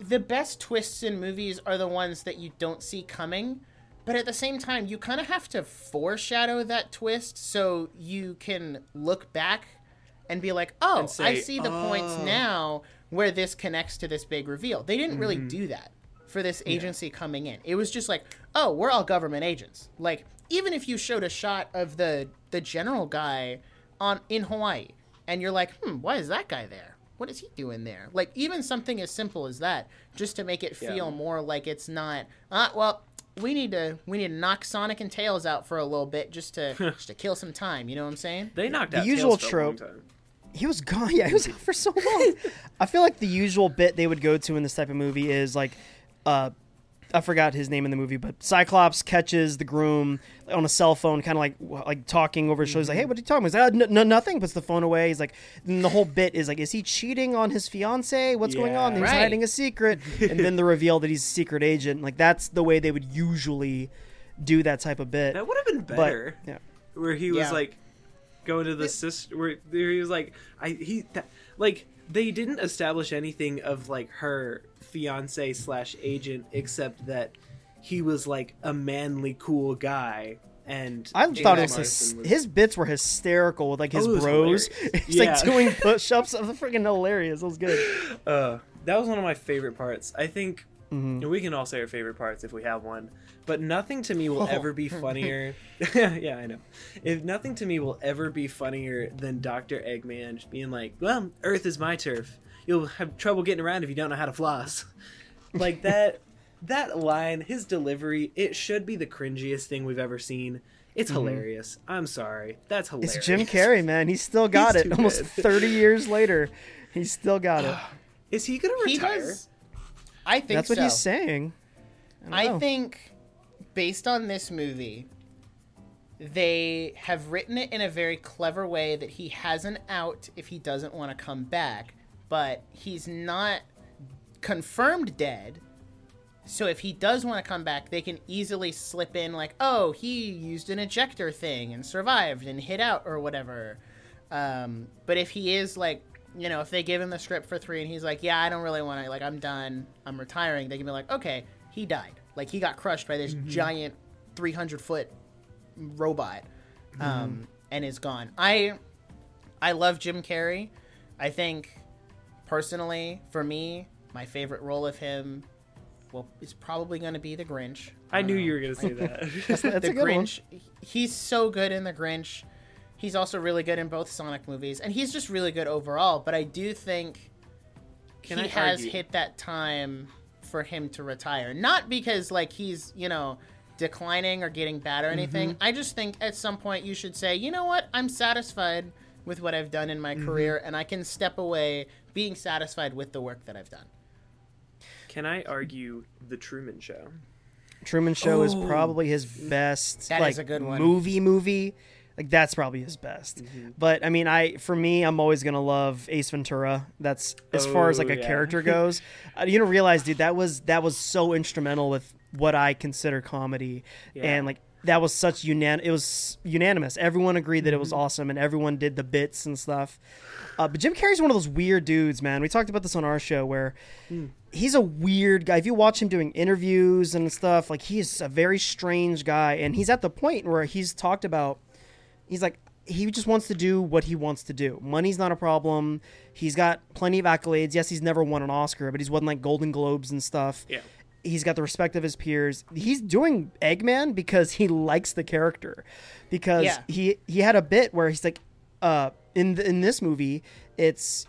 the best twists in movies are the ones that you don't see coming. But at the same time, you kind of have to foreshadow that twist so you can look back and be like, "Oh, say, I see the points "Oh." now where this connects to this big reveal." They didn't Mm-hmm. really do that for this agency coming in. It was just like, "Oh, we're all government agents." Like even if you showed a shot of the the general guy on in Hawaii and you're like, "Hmm, why is that guy there?" What is he doing there? Like even something as simple as that, just to make it feel Yeah. more like it's not. Ah, well, we need to we need to knock Sonic and Tails out for a little bit just to <laughs> just to kill some time. You know what I'm saying? They knocked The out the usual Tails for a long trope- time. he was gone. <laughs> Yeah, he was out for so long. <laughs> I feel like the usual bit they would go to in this type of movie is like, uh, I forgot his name in the movie, but Cyclops catches the groom on a cell phone, kind of like like talking over his shoulder. He's like, "Hey, what are you talking about?" He's like, "Ah, n- nothing." Puts the phone away. He's like, and the whole bit is like, is he cheating on his fiance? What's going on? He's Right. hiding a secret, and then the <laughs> reveal that he's a secret agent. Like that's the way they would usually do that type of bit. That would have been But better. yeah. where he was Yeah. like going to the sister where where he was like I he that, like they didn't establish anything of like her fiance slash agent except that he was like a manly cool guy and I thought it was his, was- his bits were hysterical with like his Oh, bros. <laughs> He's Yeah. like doing <laughs> push-ups. It was freaking hilarious. It was good. <laughs> Uh, that was one of my favorite parts. I think Mm-hmm. we can all say our favorite parts if we have one. But nothing to me will Oh. ever be funnier. yeah, I know. If nothing to me will ever be funnier than Doctor Eggman just being like, "Well, Earth is my turf. You'll have trouble getting around if you don't know how to floss." <laughs> like that. That line, his delivery, it should be the cringiest thing we've ever seen. It's hilarious. I'm sorry. That's hilarious. Mm-hmm. It's Jim Carrey, man. <laughs> He's still got He's it. Almost good. 30 years <sighs> later, he's still got it. <sighs> Is he gonna retire? does. I think That's what he's saying. don't I think based on this movie, they have written it in a very clever way that he has an out if he doesn't want to come back, but he's not confirmed dead. So if he does want to come back, they can easily slip in like, oh, he used an ejector thing and survived and hit out or whatever. Um, but if he is like, you know, if they give him the script for three and he's like, yeah, I don't really want to, like, I'm done, I'm retiring, they can be like, okay, he died. Like, he got crushed by this giant 300 foot robot um, and is gone. I, I love Jim Carrey. I think, personally, for me, my favorite role of him, well, is probably going to be the Grinch. I knew don't you were gonna say that. <laughs> <laughs> That's the a good one. Grinch. He's so good in the Grinch. He's also really good in both Sonic movies, and he's just really good overall. But I do think Can he I has argue- hit that time for him to retire. Not because like he's you know declining or getting bad or anything. Mm-hmm. I just think at some point you should say, you know what, I'm satisfied with what I've done in my Mm-hmm. career, and I can step away being satisfied with the work that I've done. Can I argue the Truman Show? Truman Show is Oh. probably his best That like is a good one. movie movie. Like that's probably his best. Mm-hmm. But I mean, I for me, I'm always gonna love Ace Ventura. That's as far as like Oh, a yeah. character <laughs> goes. uh, you don't realize, dude, that was that was so instrumental with what I consider comedy, Yeah. and like that was such unan. It was unanimous. Everyone agreed that it Mm-hmm. was awesome, and everyone did the bits and stuff. Uh, but Jim Carrey's one of those weird dudes, man. We talked about this on our show where Hmm. he's a weird guy. If you watch him doing interviews and stuff, like he is a very strange guy, and he's at the point where he's talked about. He's like he just wants to do what he wants to do. Money's not a problem. He's got plenty of accolades. Yes, he's never won an Oscar, but he's won like Golden Globes and stuff. Yeah. He's got the respect of his peers. He's doing Eggman because he likes the character. Because Yeah. he he had a bit where he's like, uh, in the, in this movie, it's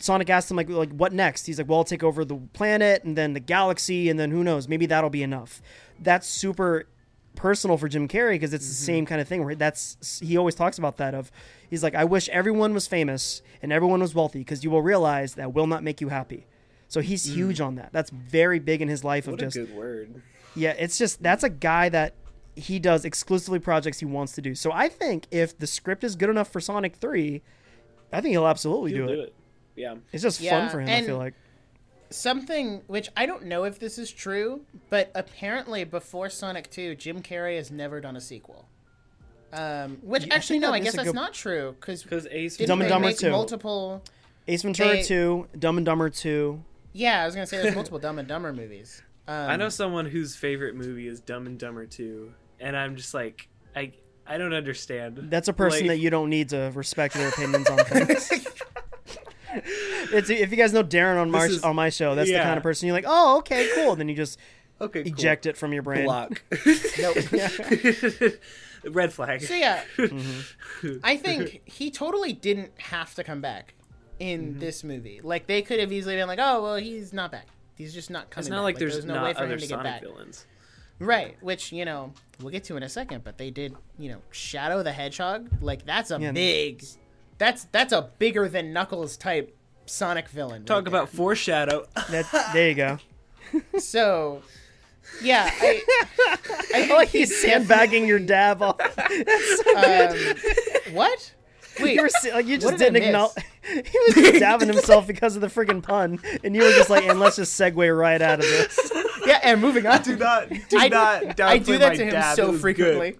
Sonic asked him like like what next? He's like, well, I'll take over the planet and then the galaxy and then who knows? Maybe that'll be enough. That's super personal for Jim Carrey because it's the same kind of thing where that's he always talks about that of he's like I wish everyone was famous and everyone was wealthy because you will realize that will not make you happy. So he's huge on that. That's very big in his life of What a just good word. yeah, it's just that's a guy that he does exclusively projects he wants to do. So I think if the script is good enough for Sonic 3, I think he'll absolutely He'll do, do it. it. Yeah. It's just Yeah, fun for him, I feel like. Something which I don't know if this is true, but apparently before Sonic 2, Jim Carrey has never done a sequel. Um, which Yeah, actually think no, I guess that's good- not true because Because Ace Dumb and Dumber 2. multiple? Ace Ventura they- 2, Dumb and Dumber 2. Yeah, I was gonna say there's <laughs> multiple Dumb and Dumber movies. Um, I know someone whose favorite movie is Dumb and Dumber 2, and I'm just like, I I don't understand. That's a person Like, that you don't need to respect their opinions on things. it's if you guys know Darren on my This is- on my show, that's the kind of person you're like, "Oh, okay, cool." Then you just okay, cool. eject it from your brain. block. <laughs> Nope. <laughs> Red flag. So yeah, Mm-hmm. I think he totally didn't have to come back in Mm-hmm. this movie. Like they could have easily been like, "Oh, well, he's not back. He's just not coming." It's not back. like, there's, no not way for him to get back." villains. Right, which you know we'll get to in a second, but they did, you know, Shadow the Hedgehog. Like that's a Yeah. big, that's that's a bigger than Knuckles type Sonic villain. Talk right there. about foreshadow. <laughs> That, there you go. so. Yeah, I, <laughs> I I like he's sandbagging your dab off. <laughs> um, what? Wait, You were like you just did I didn't acknowledge. <laughs> he was just dabbing himself because of the friggin' pun, and you were just like, "And let's just segue right out of this." <laughs> yeah, and moving on. do not, do I, not. I do that my to him dab. So frequently.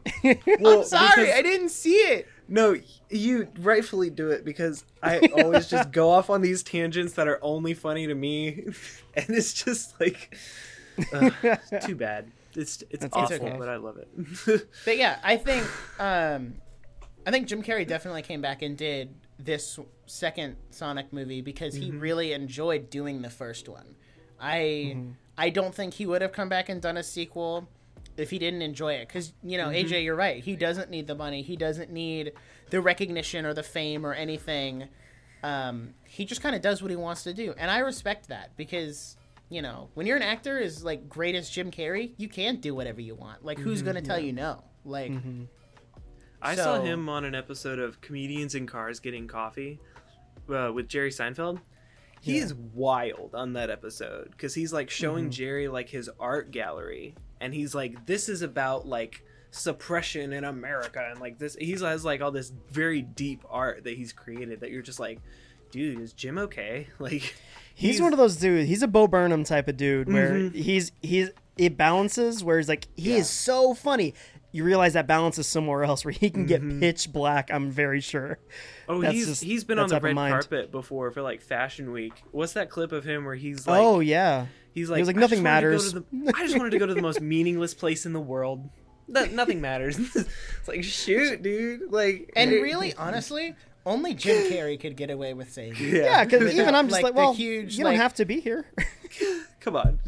Well, I'm sorry, because- I didn't see it. No, you rightfully do it because I <laughs> always just go off on these tangents that are only funny to me, and it's just like uh, too bad. It's it's That's awful, okay. but I love it. But yeah, I think um, I think Jim Carrey definitely came back and did this second Sonic movie because he Mm-hmm. really enjoyed doing the first one. I Mm-hmm. I don't think he would have come back and done a sequel if he didn't enjoy it because you know Mm-hmm. AJ, you're right. He doesn't need the money. He doesn't need the recognition or the fame or anything. Um, he just kind of does what he wants to do, and I respect that because you know when you're an actor as like great as Jim Carrey, you can do whatever you want. Like who's gonna tell you no? Like. I saw him on an episode of Comedians in Cars Getting Coffee uh, with Jerry Seinfeld. He Yeah. is wild on that episode because he's like showing Mm-hmm. Jerry like his art gallery, and he's like, "This is about like suppression in America," and like this, he has like all this very deep art that he's created that you're just like, "Dude, is Jim okay?" <laughs> Like, He's, one of those dudes. He's a Bo Burnham type of dude where he's he's it balances where he's like he Yeah. is so funny. You realize that balance is somewhere else where he can get mm-hmm. pitch black. I'm very sure. Oh, That's he's just- he's been on the red mind. carpet before for like Fashion Week. What's that clip of him where he's like, oh yeah, He's like, was like, "Nothing just to matters." to the- I just wanted to go to the most meaningless place in the world. No, nothing matters. <laughs> it's like, shoot, dude. Like, And it- really, <laughs> honestly, only Jim Carrey could get away with saying yeah. Because Yeah, even I'm just like like, well, huge, you don't have to be here. <laughs> come on.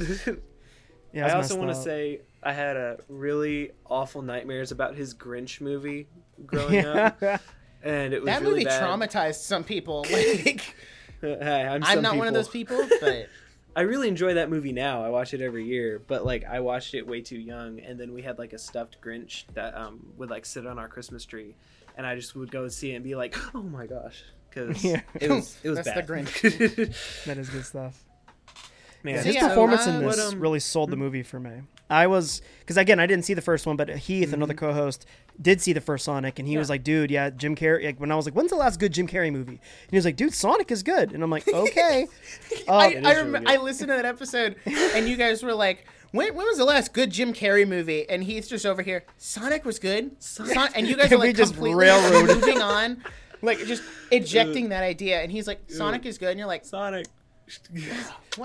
Yeah, I also want to say I had a really awful nightmares about his Grinch movie growing up, <laughs> and it was That really movie bad. traumatized some people. <laughs> Like, Hey, I'm, I'm some not one of those people, but <laughs> I really enjoy that movie now. I watch it every year, but like I watched it way too young, and then we had like a stuffed Grinch that um would like sit on our Christmas tree, and I just would go see it and be like, <gasps> oh my gosh, because Yeah. it was it was That's bad. the Grinch. that is good stuff. Man, So His yeah, performance uh, in this what, um, really sold the movie for me. I was because again I didn't see the first one, but Heath, another co-host, did see the first Sonic, and he was like, "Dude, yeah, Jim Carrey." Like when I was like, "When's the last good Jim Carrey movie?" And he was like, "Dude, Sonic is good," and I'm like, <laughs> "Okay." Uh, I, I, rem- really I listened to that episode, and you guys were like, when, when was the last good Jim Carrey movie? And he's just over here, Sonic was good. Son-, <laughs> and you guys are like just completely <laughs> railroaded. moving on, like just ejecting that idea. And he's like, Sonic is good. And you're like, Sonic.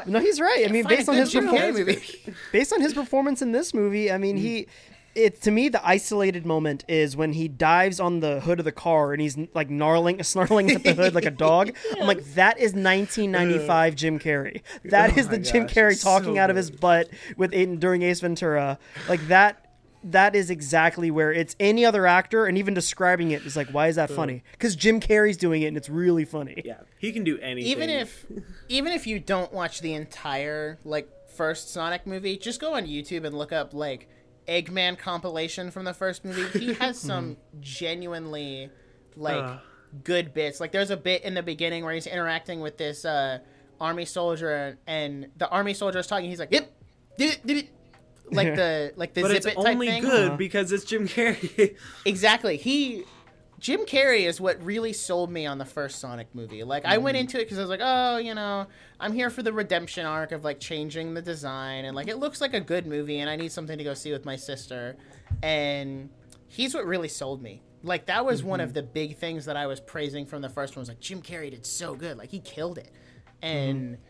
No, he's right. I mean, based on his performance, <laughs> based on his performance in this movie, I mean, he. It to me, the isolated moment is when he dives on the hood of the car and he's like gnarling, <laughs> snarling at the hood like a dog. I'm like, <laughs> that is 1995 Jim Carrey. That Oh is the Jim gosh, Carrey talking so out of his butt with Aiden during Ace Ventura. Like that. That is exactly where it's any other actor, and even describing it is like, why is that funny? Because Jim Carrey's doing it, and it's really funny. Yeah, he can do anything. even if <laughs> even if you don't watch the entire like first Sonic movie, just go on YouTube and look up like Eggman compilation from the first movie, he <laughs> has some genuinely like Uh. good bits. Like there's a bit in the beginning where he's interacting with this uh, army soldier, and the army soldier is talking. He's like, "Yep, did it, did it." Like the like the but zip it's it type only thing. good Uh-huh. because it's Jim Carrey. <laughs> Exactly. He Jim Carrey is what really sold me on the first Sonic movie. Like I Mm-hmm. went into it because I was like, oh, you know, I'm here for the redemption arc of like changing the design and like it looks like a good movie and I need something to go see with my sister. And he's what really sold me. Like that was one of Mm-hmm. the big things that I was praising from the first one was like Jim Carrey did so good. Like he killed it. And Mm-hmm.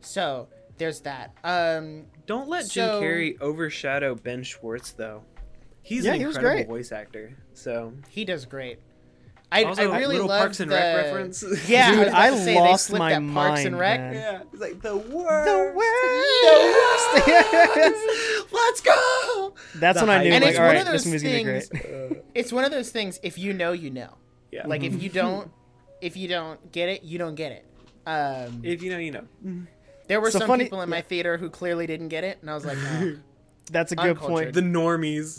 so there's that. Um Don't let Jim So- Carrey overshadow Ben Schwartz though. He's Yeah, an he incredible great. voice actor. So he does great. I, also, I really little love Parks and the, Rec reference. <laughs> Yeah, Dude, I, I say, they lost my at Parks and mind, Rec. man. yeah, it's like the worst. The worst. The worst. <laughs> <laughs> Let's go. That's The when I knew, hype. And like, it's all one right, of those this movie's gonna be great. things. It's one of those things. If you know, you know. Yeah. Like if you don't, if you don't get it, you don't get it. Um, if you know, you know. There were so some funny- people in my theater who clearly didn't get it, and I was like, oh. <laughs> That's a good Uncultured. point. The normies.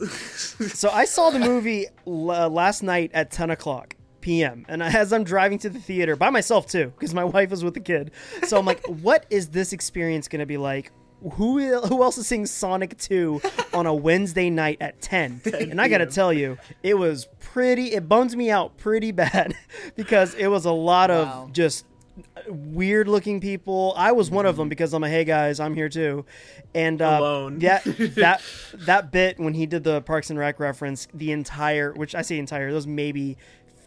<laughs> So I saw the movie l- uh, last night at 10 o'clock p.m. And as I'm driving to the theater by myself too, because my <laughs> wife was with the kid. So I'm like, what is this experience going to be like? Who who else is seeing Sonic 2 on a Wednesday night at 10? And I got to tell you, it was pretty. It bummed me out pretty bad because it was a lot Wow. of just weird looking people. I was one of them because I'm a hey guys, I'm here too. And uh, Alone. yeah, <laughs> that that bit when he did the Parks and Rec reference, the entire, which I say entire, those maybe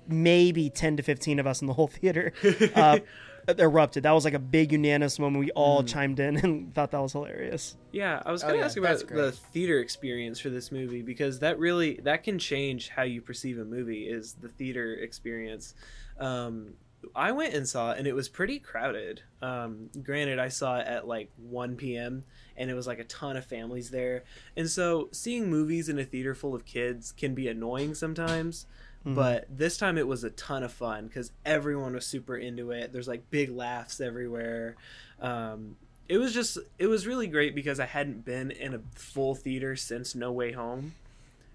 maybe 10 to 15 of us in the whole <laughs> theater uh, <laughs> erupted. That was like a big unanimous moment. We all chimed in and thought that was hilarious. Yeah, I was Oh, going to yeah, ask that's about the theater experience for this movie because that really that can change how you perceive a movie is the theater experience. Um, I went and saw it and it was pretty crowded. Um, granted, I saw it at like 1 p.m. and it was like a ton of families there, and so seeing movies in a theater full of kids can be annoying sometimes. But this time it was a ton of fun because everyone was super into it. There's like big laughs everywhere. Um, it was just it was really great because I hadn't been in a full theater since No Way Home,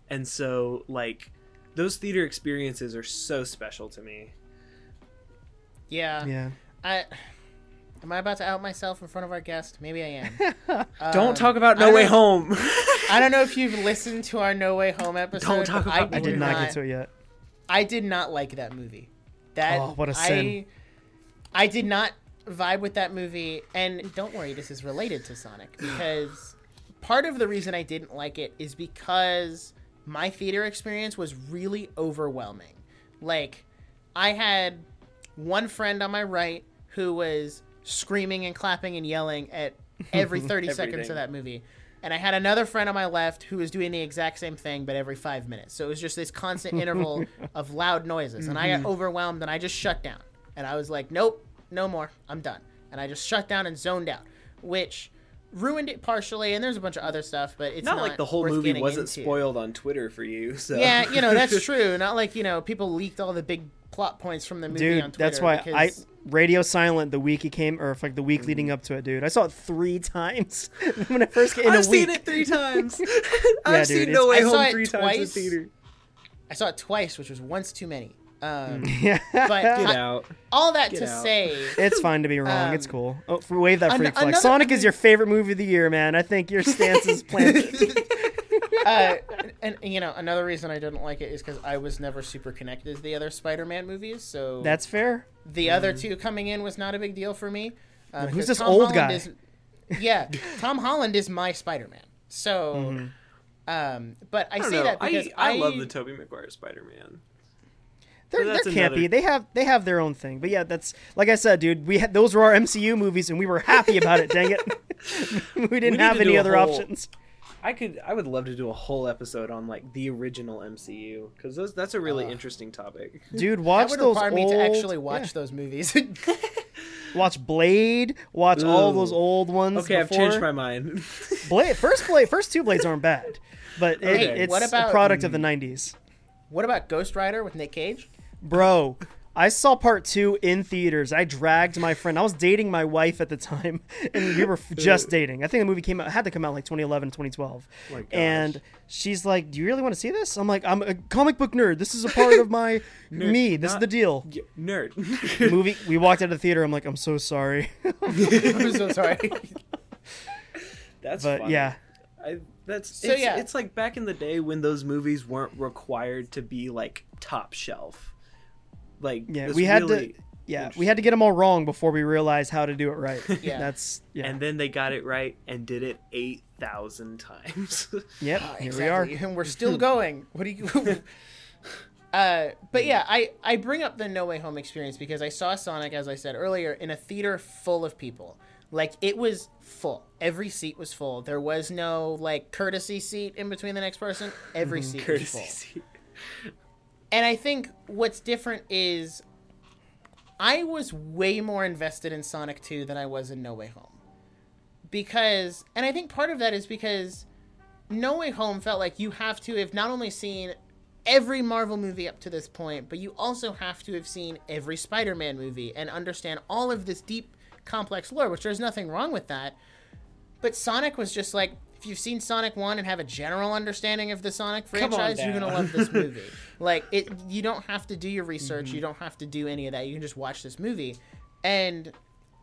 and so like those theater experiences are so special to me. Yeah, Yeah. I. Am I about to out myself in front of our guest? Maybe I am. <laughs> Don't Um, talk about No Way Home. <laughs> I don't know if you've listened to our No Way Home episode. Don't talk about I, I did did not get to it yet. I did not like that movie. That Oh, what a I, sin. I did not vibe with that movie, and don't worry, this is related to Sonic <sighs> because part of the reason I didn't like it is because my theater experience was really overwhelming. Like, I had one friend on my right who was screaming and clapping and yelling at every <laughs> 30 seconds of that movie. And I had another friend on my left who was doing the exact same thing, but every five minutes. So it was just this constant <laughs> interval of loud noises. And I got mm-hmm. overwhelmed and I just shut down. And I was like, nope, no more. I'm done. And I just shut down and zoned out, which ruined it partially. And there's a bunch of other stuff, but it's not, not, like the whole movie wasn't into. spoiled on Twitter for you. So Yeah, you know, that's <laughs> true. Not like, you know, people leaked all the big plot points from the movie on Dude, Twitter. that's why I radio silent the week it came, or like the week Mm. leading up to it, dude. I saw it three times <laughs> when it first came in I've a week. seen it three times. <laughs> <laughs> I've dude, seen No Way I saw Home it three times in twice. theater. I saw it twice, which was once too many. Um, Yeah, but Get I- out. all that Get to out. say, it's fine to be wrong. it's Um, cool. Oh, wave that an- freak flag. another- Sonic I is your favorite movie of the year, man. I think your stance is planted. <laughs> uh, and you know, another reason I didn't like it is because I was never super connected to the other Spider-Man movies. So That's fair. the other two coming in was not a big deal for me. Uh, who's this Tom old Holland guy? Is, yeah, <laughs> Tom Holland is my Spider-Man. So, Mm-hmm. um, but I, I say know. that because I, I love the Tobey Maguire Spider-Man. They're, But they're campy. another- They have they have their own thing. But yeah, that's like I said, dude. We had those were our MCU movies, and we were happy about it. dang it, <laughs> we didn't need have any other whole- options. I could I would love to do a whole episode on like the original MCU because those that's a really Ugh. interesting topic. <laughs> Dude, that watch would those require old. me to actually watch yeah. those movies. <laughs> Watch Blade. Watch all those old ones. Okay, I've changed my mind. <laughs> Blade. First Blade. First two Blades aren't bad, but it, it's What a about- product of the mm. '90s, what about Ghost Rider with Nick Cage? bro. I saw part two in theaters. I dragged my friend. I was dating my wife at the time, <laughs> and we were just dating. I think the movie came out had to come out like 2011, 2012. My gosh. and she's like, "Do you really want to see this?" I'm like, "I'm a comic book nerd. This is a part of my <laughs> me. This is the deal." Y- nerd. <laughs> movie. We walked out of the theater. I'm like, "I'm so sorry," I'm so sorry. That's but funny. yeah, I, that's So, it's, yeah. it's like back in the day when those movies weren't required to be like top shelf. Like yeah. We had really to. Yeah, we had to get them all wrong before we realized how to do it right. <laughs> Yeah. that's yeah. and then they got it right and did it eight thousand times. <laughs> yep, Ah, here exactly. we are. and we're still <laughs> going. What do you? uh, but yeah, I I bring up the No Way Home experience because I saw Sonic, as I said earlier, in a theater full of people. Like it was full. Every seat was full. There was no like courtesy seat in between the next person. Every seat was full. seat. And I think what's different is I was way more invested in Sonic 2 than I was in No Way Home. Because, and I think part of that is because No Way Home felt like you have to have not only seen every Marvel movie up to this point, but you also have to have seen every Spider Man movie and understand all of this deep, complex lore, which there's nothing wrong with that. But Sonic was just like, you've seen Sonic 1 and have a general understanding of the Sonic franchise, you're going to love this movie. <laughs> like it you don't have to do your research, you don't have to do any of that. You can just watch this movie. And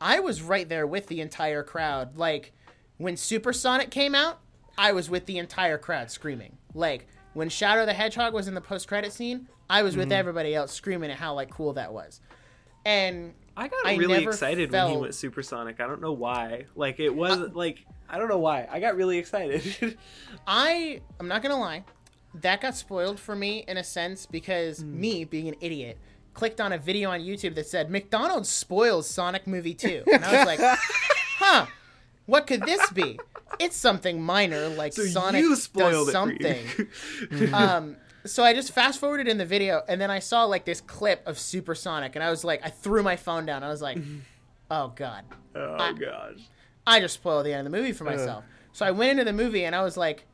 I was right there with the entire crowd. Like when Supersonic came out, I was with the entire crowd screaming. Like when Shadow the Hedgehog was in the post-credit scene, I was with everybody else screaming at how like cool that was. And I got I really excited when he went supersonic. I don't know why. Like it wasn't like I don't know why. I got really excited. <laughs> I I'm not gonna lie, that got spoiled for me in a sense because Hmm. me being an idiot clicked on a video on YouTube that said McDonald's spoils Sonic Movie 2. And I was like, <laughs> huh, what could this be? It's something minor like so Sonic you spoiled does it something. <laughs> um, so I just fast forwarded in the video and then I saw like this clip of Supersonic and I was like, I threw my phone down. I was like, <laughs> oh god. oh gosh. I just spoiled the end of the movie for myself. So I went into the movie and I was like,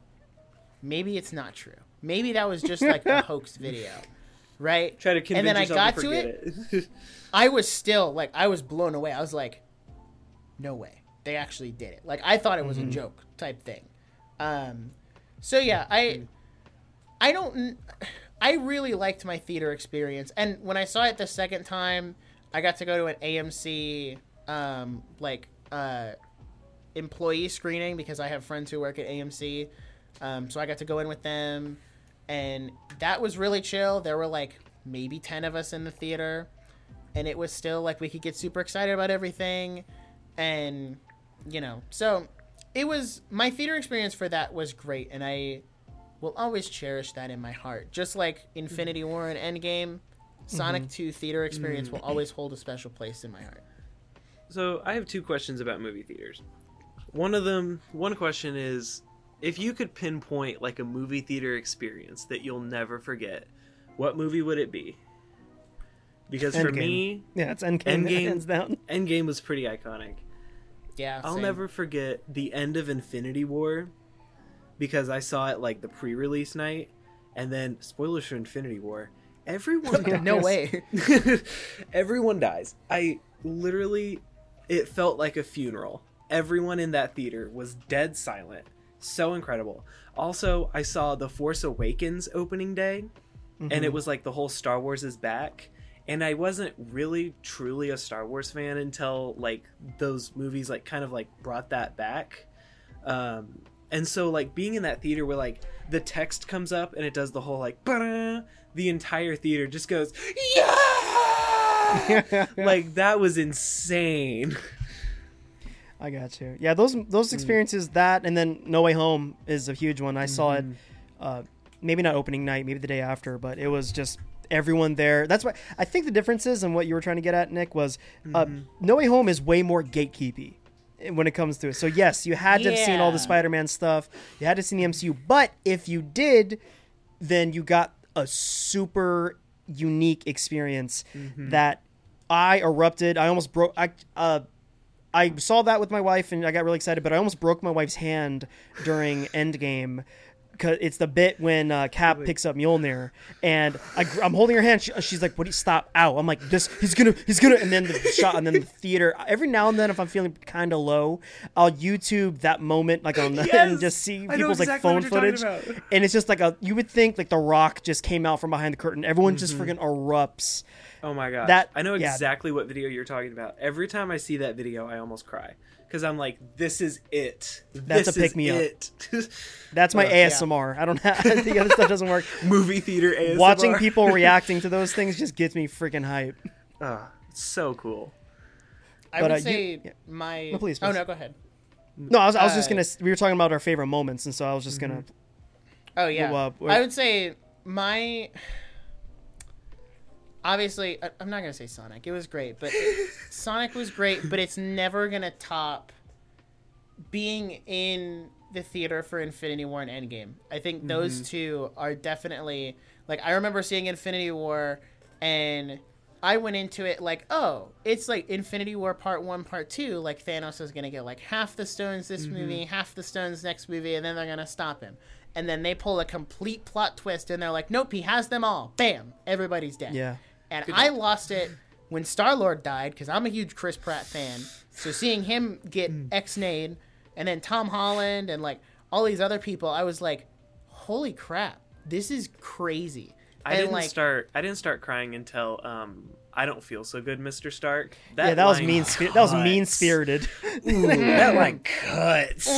maybe it's not true. Maybe that was just like a <laughs> hoax video, right? Try to convince and then I got to to it. it. <laughs> I was still like, I was blown away. I was like, no way, they actually did it. Like I thought it was a joke type thing. Um, so yeah, I, I don't, I really liked my theater experience, and when I saw it the second time, I got to go to an AMC, um, like uh, employee screening because I have friends who work at AMC. Um, so I got to go in with them, and that was really chill. There were like maybe 10 of us in the theater, and it was still like we could get super excited about everything. And, you know, so it was my theater experience for that was great, and I will always cherish that in my heart. Just like Infinity mm-hmm. War and Endgame, Sonic mm-hmm. 2 theater experience will mm. always hold a special place in my heart. So I have two questions about movie theaters. One of them, one question is, if you could pinpoint like a movie theater experience that you'll never forget, what movie would it be? Because for me, Yeah, it's Endgame, Endgame- hands down. Endgame was pretty iconic. Yeah, I'll same. never forget the end of Infinity War because I saw it like the pre-release night, and then spoilers for Infinity War. Everyone <laughs> dies. No way. <laughs> Everyone dies. I literally, it felt like a funeral. Everyone in that theater was dead silent. So incredible. Also, I saw The Force Awakens opening day, and it was like the whole Star Wars is back. And I wasn't really truly a Star Wars fan until like those movies like kind of like brought that back. Um, and so like being in that theater where like the text comes up and it does the whole like the entire theater just goes yeah <laughs> like that was insane I got you. Yeah, those those experiences, that and then No Way Home is a huge one. I saw it, uh, maybe not opening night, maybe the day after, but it was just everyone there. That's why I think the difference is, and what you were trying to get at, Nic, was uh, No Way Home is way more gatekeepy when it comes to it. So yes, you had to have seen all the Spider-Man stuff. You had to see the MCU, but if you did, then you got a super unique experience that I erupted. I almost broke. I uh, I saw that with my wife and I got really excited, but I almost broke my wife's hand during <laughs> Endgame 'cause it's the bit when uh, Cap picks up Mjolnir, and I, I'm holding her hand. She, she's like, "What? do you stop? Ow!" I'm like, "This, he's gonna, he's gonna." And then the shot, and then the theater. Every now and then, if I'm feeling kind of low, I'll YouTube that moment, like on the, <laughs> and just see people's like phone what you're talking footage, and it's just like a. You would think like The Rock just came out from behind the curtain. Everyone just Mm-hmm. freaking erupts. Oh my god! That- I know yeah. exactly what video you're talking about. Every time I see that video, I almost cry because I'm like, "This is it. That's this a pick me up. <laughs> That's my Uh, yeah. ASMR. I don't <laughs> have the other stuff doesn't work. <laughs> Movie theater ASMR. Watching people reacting to those things just gets me freaking hype. Ah, it's so cool. I But, would uh, you- say yeah. my. No, please, Oh no, go ahead. No, I was, I was just Uh, gonna. We were talking about our favorite moments, and so I was just Mm-hmm. gonna. Oh yeah, Well, uh, I would say my. Obviously, I- I'm not gonna say Sonic. It was great, but <laughs> Sonic was great, but it's never gonna top being in the theater for Infinity War and Endgame. I think those Mm-hmm. two are definitely like I remember seeing Infinity War and I went into it like, oh, it's like Infinity War Part One, Part Two. Like Thanos is gonna get like half the stones this Mm-hmm. movie, half the stones next movie, and then they're gonna stop him. And then they pull a complete plot twist, and they're like, nope, he has them all. Bam, everybody's dead. Yeah. And I lost it when Star Lord died because I'm a huge Chris Pratt fan. So seeing him get Hmm. ex-nayed, and then Tom Holland and like all these other people, I was like, holy crap, this is crazy. I and didn't like, start. I did't start crying until um, I don't feel so good, Mr. Stark. yeah, that was mean. Spir- that was mean spirited. <laughs> that line cuts. <laughs>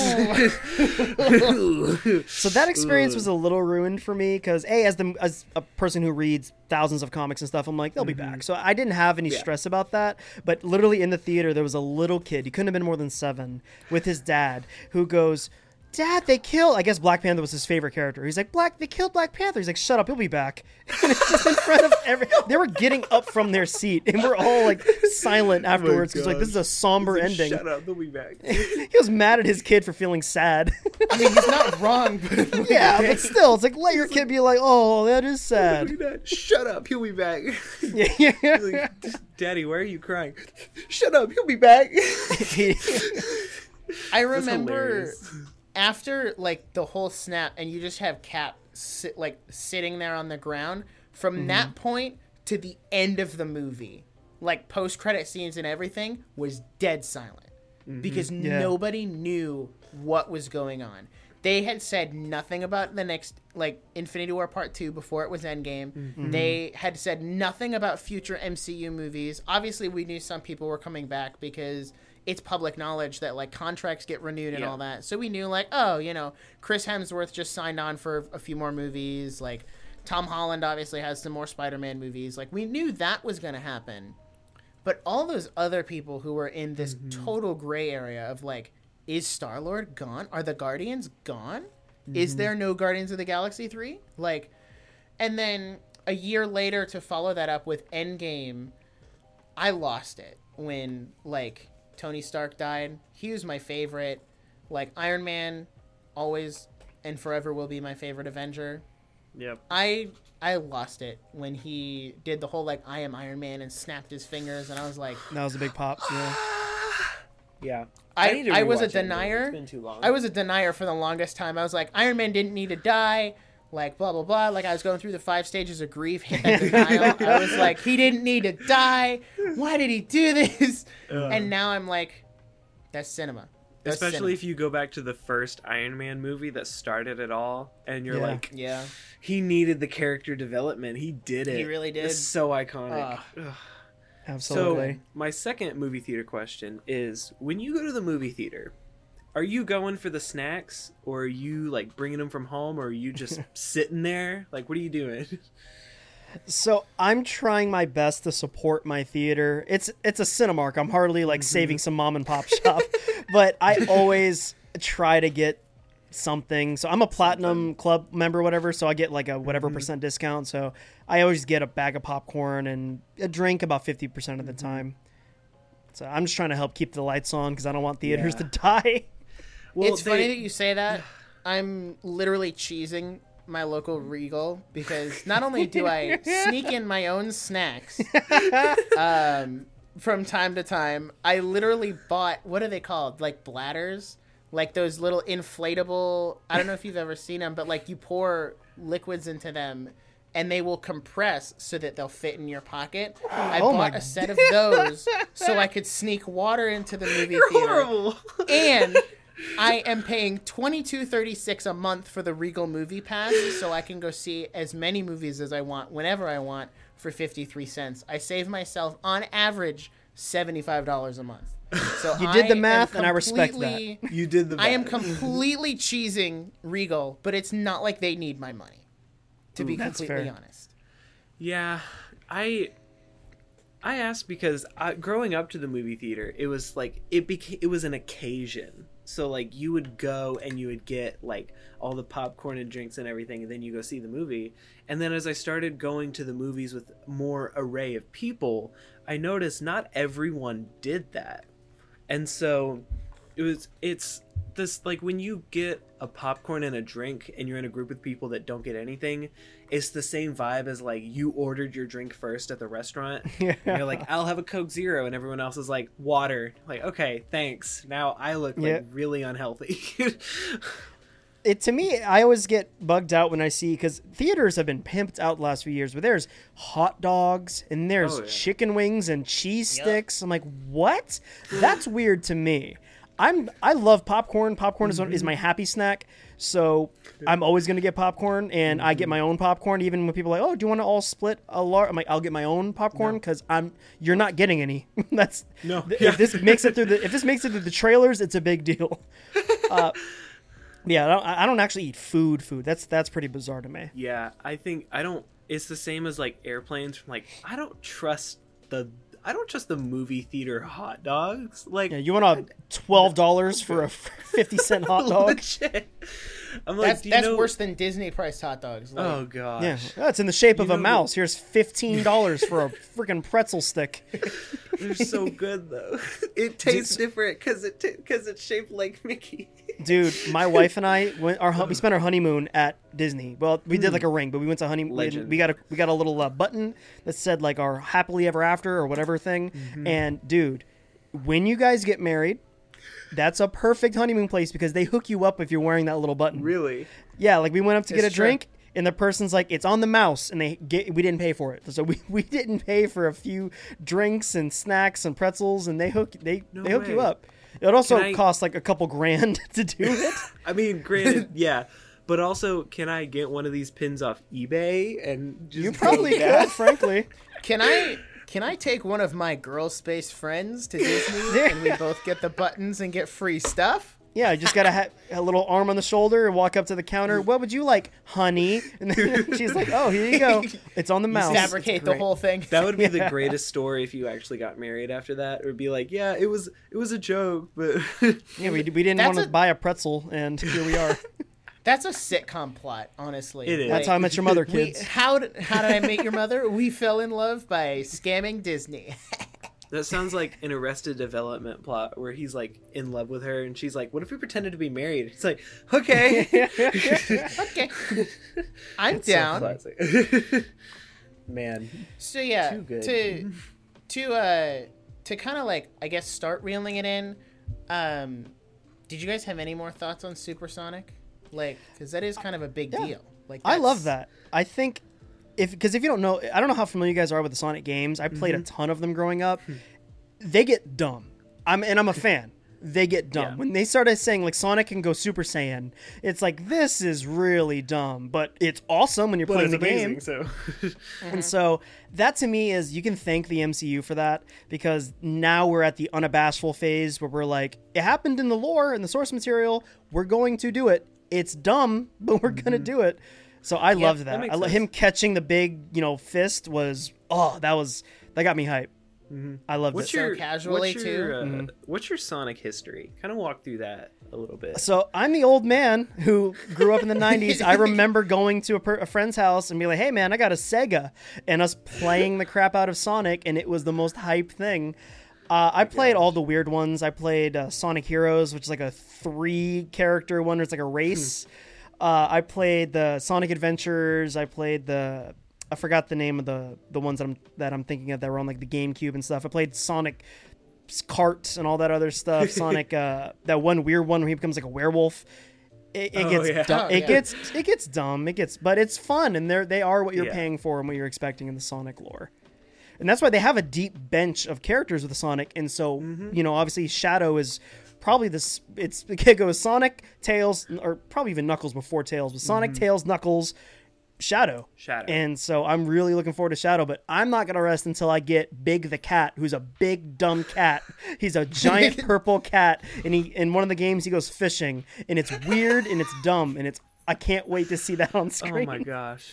So that experience was a little ruined for me because a as the as a person who reads thousands of comics and stuff, I'm like they'll be back. Mm-hmm. So I didn't have any Yeah. stress about that. But literally in the theater, there was a little kid. He couldn't have been more than seven with his dad who goes. Dad, they killed. I guess Black Panther was his favorite character. He's like, Black, they killed Black Panther. He's like, shut up, he'll be back. <laughs> And it's just in front of every. They were getting up from their seat, and we're all like <laughs> oh silent afterwards because like this is a somber ending. Shut up, they'll be back. <laughs> He was mad at his kid for feeling sad. I mean, he's not wrong. But yeah, but still, it's like let your kid be like, "Oh, that is sad." Shut up, he'll be back. yeah, yeah. Like, Daddy, why are you crying? Shut up, he'll be back. I remember hilarious. After like the whole snap, and you just have Cap sit like sitting there on the ground. From Mm-hmm. that point to the end of the movie, like post credit scenes and everything, was dead silent because Mm-hmm. Yeah. nobody knew what was going on. They had said nothing about the next like Infinity War Part 2 before it was Endgame. Mm-hmm. They had said nothing about future MCU movies. Obviously, we knew some people were coming back because it's public knowledge that like contracts get renewed and Yeah. all that. So we knew like, oh, you know, Chris Hemsworth just signed on for a few more movies. Like Tom Holland obviously has some more Spider-Man movies. Like we knew that was going to happen. But all those other people who were in this Mm-hmm. total gray area of like, is Star Lord gone? Are the Guardians gone? Mm-hmm. Is there no Guardians of the Galaxy 3? Like, and then a year later to follow that up with Endgame, I lost it when like Tony Stark died. He was my favorite. Like Iron Man, always and forever will be my favorite Avenger. yep. I I lost it when he did the whole like I am Iron Man and snapped his fingers, and I was like, That was a big pop. <gasps> Yeah. Yeah. I- need to I was a denier. It's been too long. I was a denier for the longest time. I was like, Iron Man didn't need to die. Like blah blah blah. Like I was going through the five stages of grief, hit <laughs> denial. I was like, he didn't need to die. Why did he do this? and now I'm like, that's cinema. That's Especially cinema. if you go back to the first Iron Man movie that started it all, and you're Yeah. like, yeah. he needed the character development. He did it. He really did. It's so iconic. Ugh. Ugh. Absolutely. So, my second movie theater question is: When you go to the movie theater, are you going for the snacks, or are you like bringing them from home, or are you just <laughs> sitting there? Like, what are you doing? So I'm trying my best to support my theater. It's it's a Cinemark. I'm hardly like Mm-hmm. saving some mom and pop shop, but I <laughs> always try to get something. So I'm a platinum club member, whatever. So I get like a whatever Mm-hmm. percent discount. So I always get a bag of popcorn and a drink about fifty percent of the Mm-hmm. time. So I'm just trying to help keep the lights on because I don't want theaters Yeah. to <laughs> die. Well, it's they- funny that you say that. I'm literally cheesing my local Regal because not only do I <laughs> sneak in my own snacks <laughs> um, from time to time, I literally bought what are they called? Like bladders, like those little inflatable. I don't know if you've ever seen them, but like you pour liquids into them. And they will compress so that they'll fit in your pocket. I Oh bought a <laughs> set of those so I could sneak water into the movie You're theater horrible. and I am paying twenty two thirty six a month for the Regal Movie Pass, so I can go see as many movies as I want whenever I want for fifty three cents. I save myself on average seventy five dollars a month. So You did the I am math, and I respect that. you did the. Math. I am completely cheesing Regal, but it's not like they need my money. To be completely honest, Yeah, I I asked because I, growing up to the movie theater, it was like it became it was an occasion. So like you would go and you would get like all the popcorn and drinks and everything, and then you go see the movie. And then as I started going to the movies with more array of people, I noticed not everyone did that. And so it was it's this like when you get a popcorn and a drink and you're in a group with people that don't get anything it's the same vibe as like you ordered your drink first at the restaurant <laughs> and you're like i'll have a coke zero and everyone else is like water. Like okay thanks. Now i look like Yeah. really unhealthy. <laughs> It to me i always get bugged out when i see because theaters have been pimped out the last few years but there's hot dogs and there's Oh, yeah. chicken wings and cheese sticks. I'm like what? That's weird to me. I'm i love popcorn. Popcorn is, mm-hmm. is my happy snack so i'm always going to get popcorn and i get my own popcorn even when people are like oh do you want to all split a large i'm like i'll get my own popcorn because i'm you're not getting any <laughs> that's No. th- Yeah. if this makes it through the if this makes it through the trailers it's a big deal <laughs> uh, yeah, I don't, I don't actually eat food. Food. That's that's pretty bizarre to me. yeah i think i don't it's the same as like airplanes from like i don't trust the i don't trust the movie theater hot dogs like Yeah, you want a twelve dollars <laughs> for a fifty cent hot dog? i'm like that's do that's know- worse than Disney priced hot dogs. Like, oh god Yeah, that's in the shape of You a mouse. Here's fifteen dollars for a freaking pretzel stick. <laughs> They're so good though. <laughs> It tastes different because it because it's shaped like Mickey. Dude, my wife and I <laughs> went our we spent our honeymoon at Disney. Well, we did like a ring, but we went to honeymoon. Legend. We got a we got a little uh, button that said like our happily ever after or whatever thing. And dude, when you guys get married, that's a perfect honeymoon place because they hook you up if you're wearing that little button. Really? Yeah, like we went up to get a true. drink, and the person's like, "It's on the mouse," and they get, we didn't pay for it, so we, <laughs> we didn't pay for a few drinks and snacks and pretzels, and they hook they No they hook you up. It also I- costs like a couple grand <laughs> to do it. <laughs> I mean, granted, yeah. But also, can I get one of these pins off eBay and just you probably that? could, frankly. <laughs> Can I can I take one of my girl space friends to Disney and we both get the buttons and get free stuff? Yeah, you just gotta have a little arm on the shoulder and walk up to the counter. What would you like, honey? And then <laughs> she's like, "Oh, here you go. It's on the mouse." Fabricate the whole thing. That would be the <laughs> greatest story if you actually got married after that. It would be like, yeah, it was it was a joke, but <laughs> Yeah, we, we didn't want to a- buy a pretzel, and here we are. That's a sitcom plot, honestly. It is. That's how I met your mother, we, kids. how did how did I meet your mother? We fell in love by scamming Disney. That sounds like an Arrested Development plot where he's like in love with her and she's like, "What if we pretended to be married?" It's like, "Okay." okay, <laughs> I'm down. Classic. <laughs> Man, So yeah, Too good. to to uh to kind of like I guess start reeling it in. Um, did you guys have any more thoughts on Supersonic? Like, because that is kind of a big Yeah. deal. Like, I love that. I think if because if you don't know, I don't know how familiar you guys are with the Sonic games. I played Mm-hmm. a ton of them growing up. Hmm. they get dumb. I'm and I'm a <laughs> fan. They get dumb Yeah. when they started saying like Sonic can go Super Saiyan. It's like this is really dumb, but it's awesome when you're but playing the amazing. game. So <laughs> And so that to me is you can thank the MCU for that because now we're at the unabashful phase where we're like, it happened in the lore and the source material. We're going to do it. It's dumb, <laughs> but we're gonna do it. So I loved that. that I lo- him catching the big, you know, fist was oh, that was that got me hype. I loved what's it. your casually, what's your, too? uh, Mm-hmm. What's your Sonic history? Kind of walk through that a little bit. So I'm the old man who grew up in the '90s. I <laughs> remember going to a, per- a friend's house and be like, "Hey, man, I got a Sega," and us playing the crap out of Sonic, and it was the most hype thing. Uh, I played all the weird ones. I played uh, Sonic Heroes, which is like a three-character one where it's like a race. Uh, I played the Sonic Adventures. I played the I forgot the name of the the ones that I'm that I'm thinking of that were on like the GameCube and stuff. I played Sonic carts and all that other stuff. <laughs> Sonic, uh, that one weird one where he becomes like a werewolf. It, it Oh, gets yeah. dumb. Oh, it yeah. gets it gets dumb. It gets, but it's fun, and they're they are what you're Yeah. paying for and what you're expecting in the Sonic lore. And that's why they have a deep bench of characters with the Sonic. And so, Mm-hmm. you know, obviously Shadow is probably this. It's the it goes Sonic, Tails, or probably even Knuckles before Tails, but Sonic, Tails, Knuckles, Shadow. Mm-hmm. Shadow. And so I'm really looking forward to Shadow, but I'm not gonna rest until I get Big the cat, who's a big dumb cat. He's a giant <laughs> purple cat, and he in one of the games he goes fishing, and it's weird and it's dumb, and it's I can't wait to see that on screen. <laughs> Oh my gosh,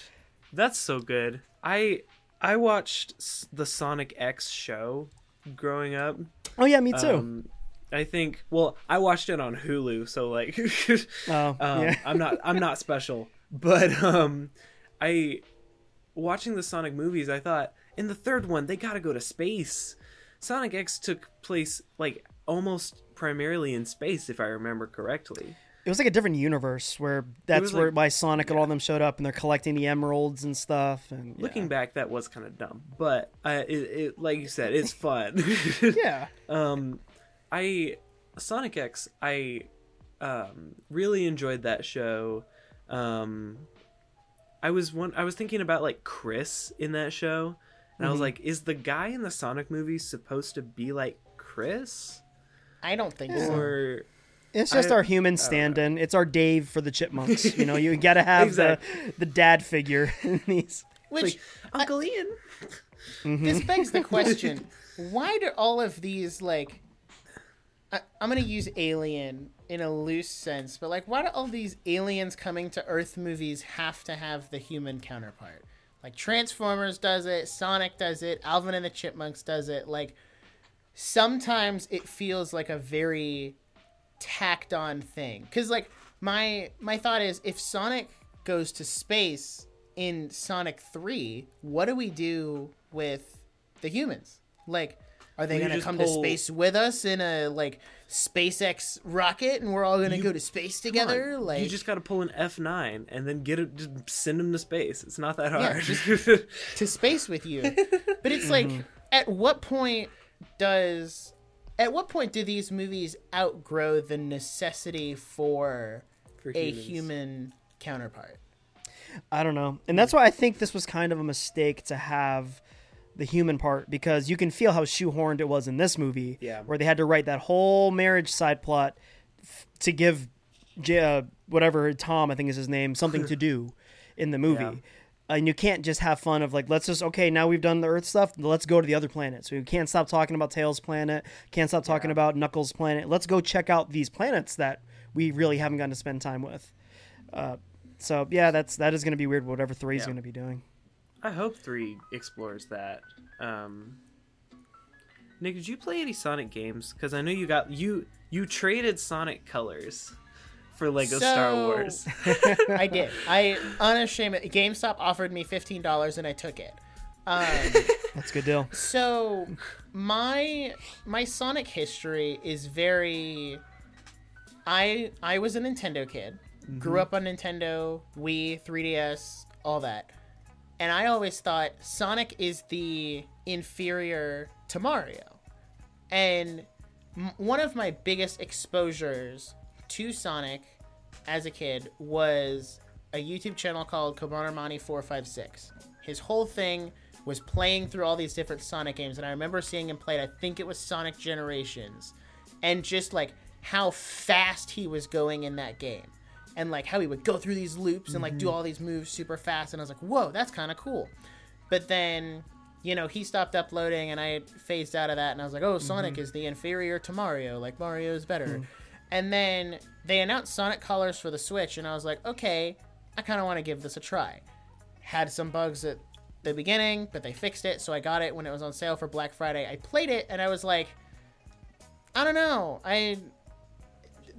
that's so good. I I watched the Sonic X show growing up. Oh yeah, me too. Um, I think. Well, I watched it on Hulu, so like, <laughs> oh um, yeah. I'm not I'm not special, but um, I watching the Sonic movies. I thought in the third one they got to go to space. Sonic X took place like almost primarily in space, if I remember correctly. It was like a different universe where that's where like- why Sonic and all them showed up and they're collecting the emeralds and stuff. And yeah. Looking back, that was kind of dumb, but uh, it, it, like you said, it's fun. <laughs> yeah, um, I Sonic X, I um, really enjoyed that show. Um, I was one. I was thinking about like Chris in that show, and I was like, is the guy in the Sonic movie supposed to be like Chris, I don't think so. or it's just I- our human stand-in. It's our Dave for the Chipmunks. you know, you got to <laughs> have the the dad figure <laughs> in these. Which like Uncle Ian? this begs the <laughs> question: Why do all of these like? I, I'm gonna use alien in a loose sense, but like, why do all these aliens coming to Earth movies have to have the human counterpart? Like Transformers does it, Sonic does it, Alvin and the Chipmunks does it. Like sometimes it feels like a very tacked on thing because like my my thought is if sonic goes to space in sonic 3 what do we do with the humans like are they gonna come pull- to space with us in a like spacex rocket and we're all gonna go to space together on, like you just got to pull an F nine and then get it. Just send him to space. It's not that hard. just- <laughs> to space with you. But it's like, Mm-hmm. at what point does, at what point do these movies outgrow the necessity for For a human counterpart? I don't know, and that's why I think this was kind of a mistake to have the human part because you can feel how shoehorned it was in this movie. Yeah. where they had to write that whole marriage side plot f- to give J- uh, whatever Tom I think is his name something to <laughs> do in the movie. Yeah. And you can't just have fun of like let's just okay now we've done the Earth stuff let's go to the other planets. We can't stop talking about Tails' planet. Can't stop talking Yeah. about Knuckles' planet. Let's go check out these planets that we really haven't gotten to spend time with. Uh, so yeah, that's that is going to be weird. Whatever three is Yeah. going to be doing. I hope three explores that. Um, Nic, did you play any Sonic games? Because I know you got you you traded Sonic colors for Lego Star Wars. <laughs> <laughs> I did. I unashamedly, GameStop offered me fifteen dollars and I took it. Um, <laughs> That's a good deal. So my my Sonic history is very I I was a Nintendo kid. Grew up on Nintendo, Wii, 3DS, all that. And I always thought Sonic is the inferior to Mario. And m- one of my biggest exposures to Sonic as a kid was a YouTube channel called Kobanarmani456. His whole thing was playing through all these different Sonic games, and I remember seeing him play. I think it was Sonic Generations, and just like how fast he was going in that game, and like how he would go through these loops and like do mm-hmm. all these moves super fast, and I was like, whoa, that's kind of cool. But then, you know, he stopped uploading, and I phased out of that, and I was like, oh, mm-hmm. Sonic is the inferior to Mario. Like Mario is better. Hmm. And then they announced Sonic Colors for the Switch, and I was like, okay, I kind of want to give this a try. Had some bugs at the beginning, but they fixed it, so I got it when it was on sale for Black Friday. I played it, and I was like, I don't know, I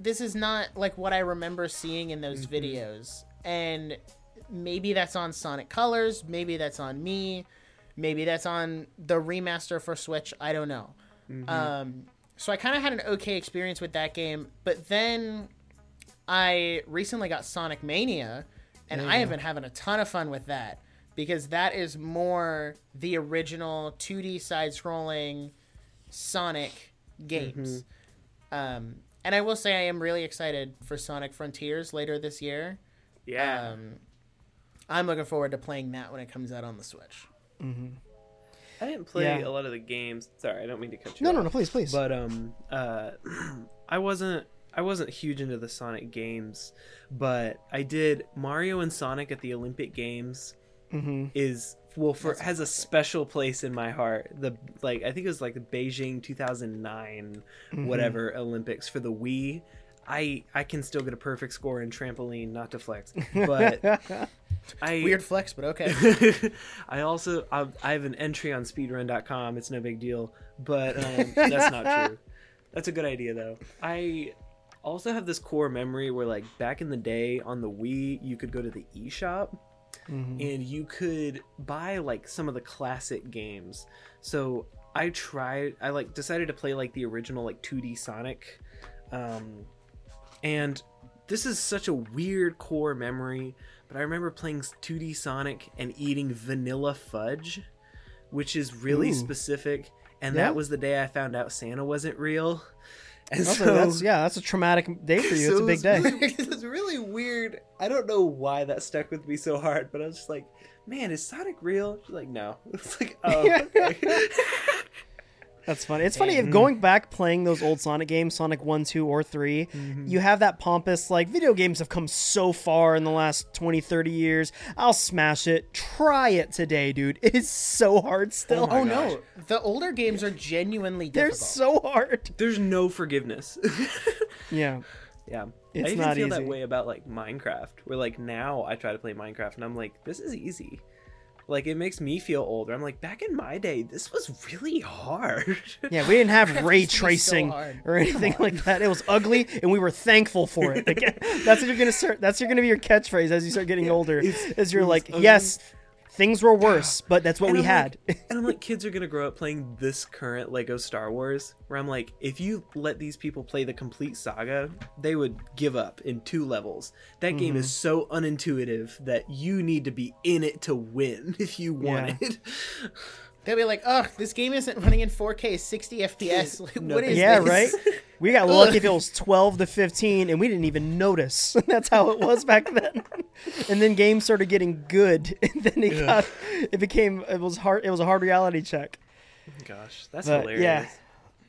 this is not like what I remember seeing in those videos, and maybe that's on Sonic Colors, maybe that's on me, maybe that's on the remaster for Switch. I don't know. Um, so I kind of had an okay experience with that game, but then I recently got Sonic Mania, and I have been having a ton of fun with that because that is more the original 2D side scrolling Sonic games. Mm-hmm. Um, and I will say I am really excited for Sonic Frontiers later this year. Yeah. Um, I'm looking forward to playing that when it comes out on the Switch. I didn't play Yeah. a lot of the games. Sorry, I don't mean to cut you No, off. no, no, please, please. But um uh <clears throat> I wasn't I wasn't huge into the Sonic games, but I did Mario and Sonic at the Olympic Games hmm is well for That's has a special place in my heart. The like I think it was like the Beijing 2009 Mm-hmm. whatever Olympics for the Wii. I I can still get a perfect score in trampoline, not to flex, but <laughs> I Weird flex, but okay. <laughs> I also I, I have an entry on speedrun.com. It's no big deal, but um, that's not true. <laughs> That's a good idea though. I also have this core memory where like back in the day on the Wii, you could go to the eShop Mm-hmm. and you could buy like some of the classic games. So I tried I like decided to play like the original like 2D Sonic um and this is such a weird core memory, but I remember playing 2D Sonic and eating vanilla fudge, which is really Ooh. specific. And Yeah? that was the day I found out Santa wasn't real. And Also, so that's yeah, that's a traumatic day for you. It's a big day. was weird- <laughs> It was really weird. I don't know why that stuck with me so hard, but I was just like, "Man, is Sonic real?" She's like, "No." <laughs> It's like, "Oh, <laughs> okay." That's funny. It's funny if going back playing those old Sonic games, Sonic 1, 2, or 3, mm-hmm. you have that pompous, like, video games have come so far in the last 20, 30 years. I'll smash it. Try it today, dude. <laughs> It is so hard still. Oh, oh my oh no, the older games are genuinely They're difficult. so hard. <laughs> There's no forgiveness. <laughs> Yeah. yeah, It's I even not feel easy. that way about like Minecraft, where like now I try to play Minecraft and I'm like, "This is easy." Like it makes me feel older. I'm like, back in my day, this was really hard. <laughs> Yeah, we didn't have <laughs> ray be so tracing or anything like that. It was ugly, and we were thankful for it. Like, <laughs> that's what you're gonna start. That's you're gonna be your catchphrase as you start getting older. Is you're like, ugly. yes, things were worse, but that's what And we I'm had. like- <laughs> and I'm like, kids are gonna grow up playing this current Lego Star Wars. Where I'm like, if you let these people play the complete saga, they would give up in two levels. That game Mm-hmm. is so unintuitive that you need to be in it to win <laughs> if you want Yeah. it. They'll be like, "Oh, this game isn't running in 4K, 60 FPS. Like, No, what is yeah, this?" right. <laughs> We got lucky if it was 12 to 15, and we didn't even notice. <laughs> That's how it was back then. and then games started getting good, <laughs> and then it got, it became, it was hard. It was a hard reality check. Gosh, that's But, hilarious.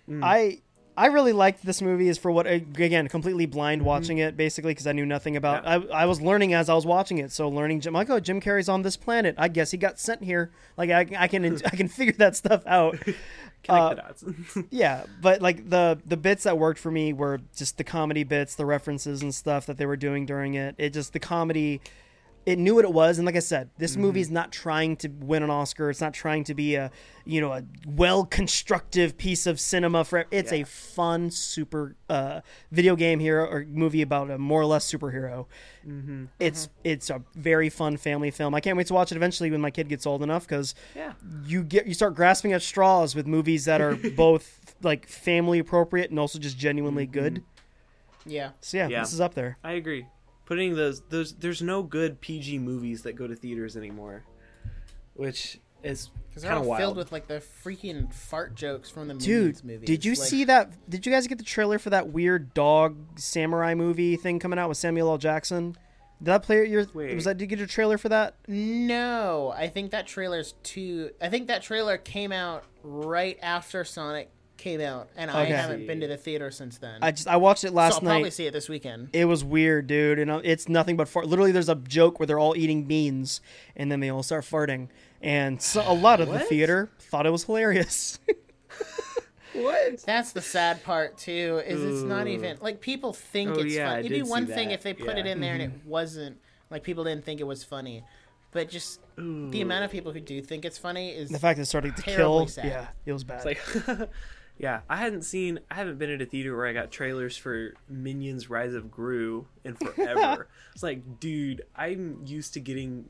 yeah. I I really liked this movie is for what again completely blind mm-hmm. watching it basically because I knew nothing about Yeah. I, I was learning as I was watching it so learning Jim like oh Jim Carrey's on this planet I guess he got sent here like I, I can I can figure that stuff out <laughs> Connect uh, the dots. <laughs> yeah but like the the bits that worked for me were just the comedy bits the references and stuff that they were doing during it it just the comedy it knew what it was and like i said this movie's mm-hmm. not trying to win an oscar. It's not trying to be a you know a well constructive piece of cinema for it's a fun super uh video game here or movie about a more or less superhero. Mm-hmm. It's mm-hmm. it's a very fun family film. I can't wait to watch it eventually when my kid gets old enough because yeah. you get you start grasping at straws with movies that are <laughs> both like family appropriate and also just genuinely good. Yeah. so yeah, Yeah. this is up there. I agree. Putting those those there's no good PG movies that go to theaters anymore, which is Because they're kind all of wild. filled with like the freaking fart jokes from the Dude, Minions movies. did you Like, see that? Did you guys get the trailer for that weird dog samurai movie thing coming out with Samuel L. Jackson? Did that play your? Wait. Was that? Did you get a trailer for that? No, I think that trailer's too. I think that trailer came out right after Sonic came out, and I Okay. haven't been to the theater since then. I just I watched it so last I'll night. probably see it this weekend. It was weird, dude, and uh, it's nothing but fart. Literally, there's a joke where they're all eating beans, and then they all start farting, and so a lot of the What? theater thought it was hilarious. <laughs> what? That's the sad part too. Is it's not even like people think Oh, it's yeah, I funny. It'd did be see one thing that. if they put it Yeah. in there and Mm-hmm. it wasn't like people didn't think it was funny, but just the amount of people who do think it's funny is the fact that it's starting to Terribly kill, sad. yeah, it was bad. It's like, <laughs> yeah, I hadn't seen, I haven't been at a theater where I got trailers for Minions: Rise of Gru in forever. <laughs> it's like, dude, I'm used to getting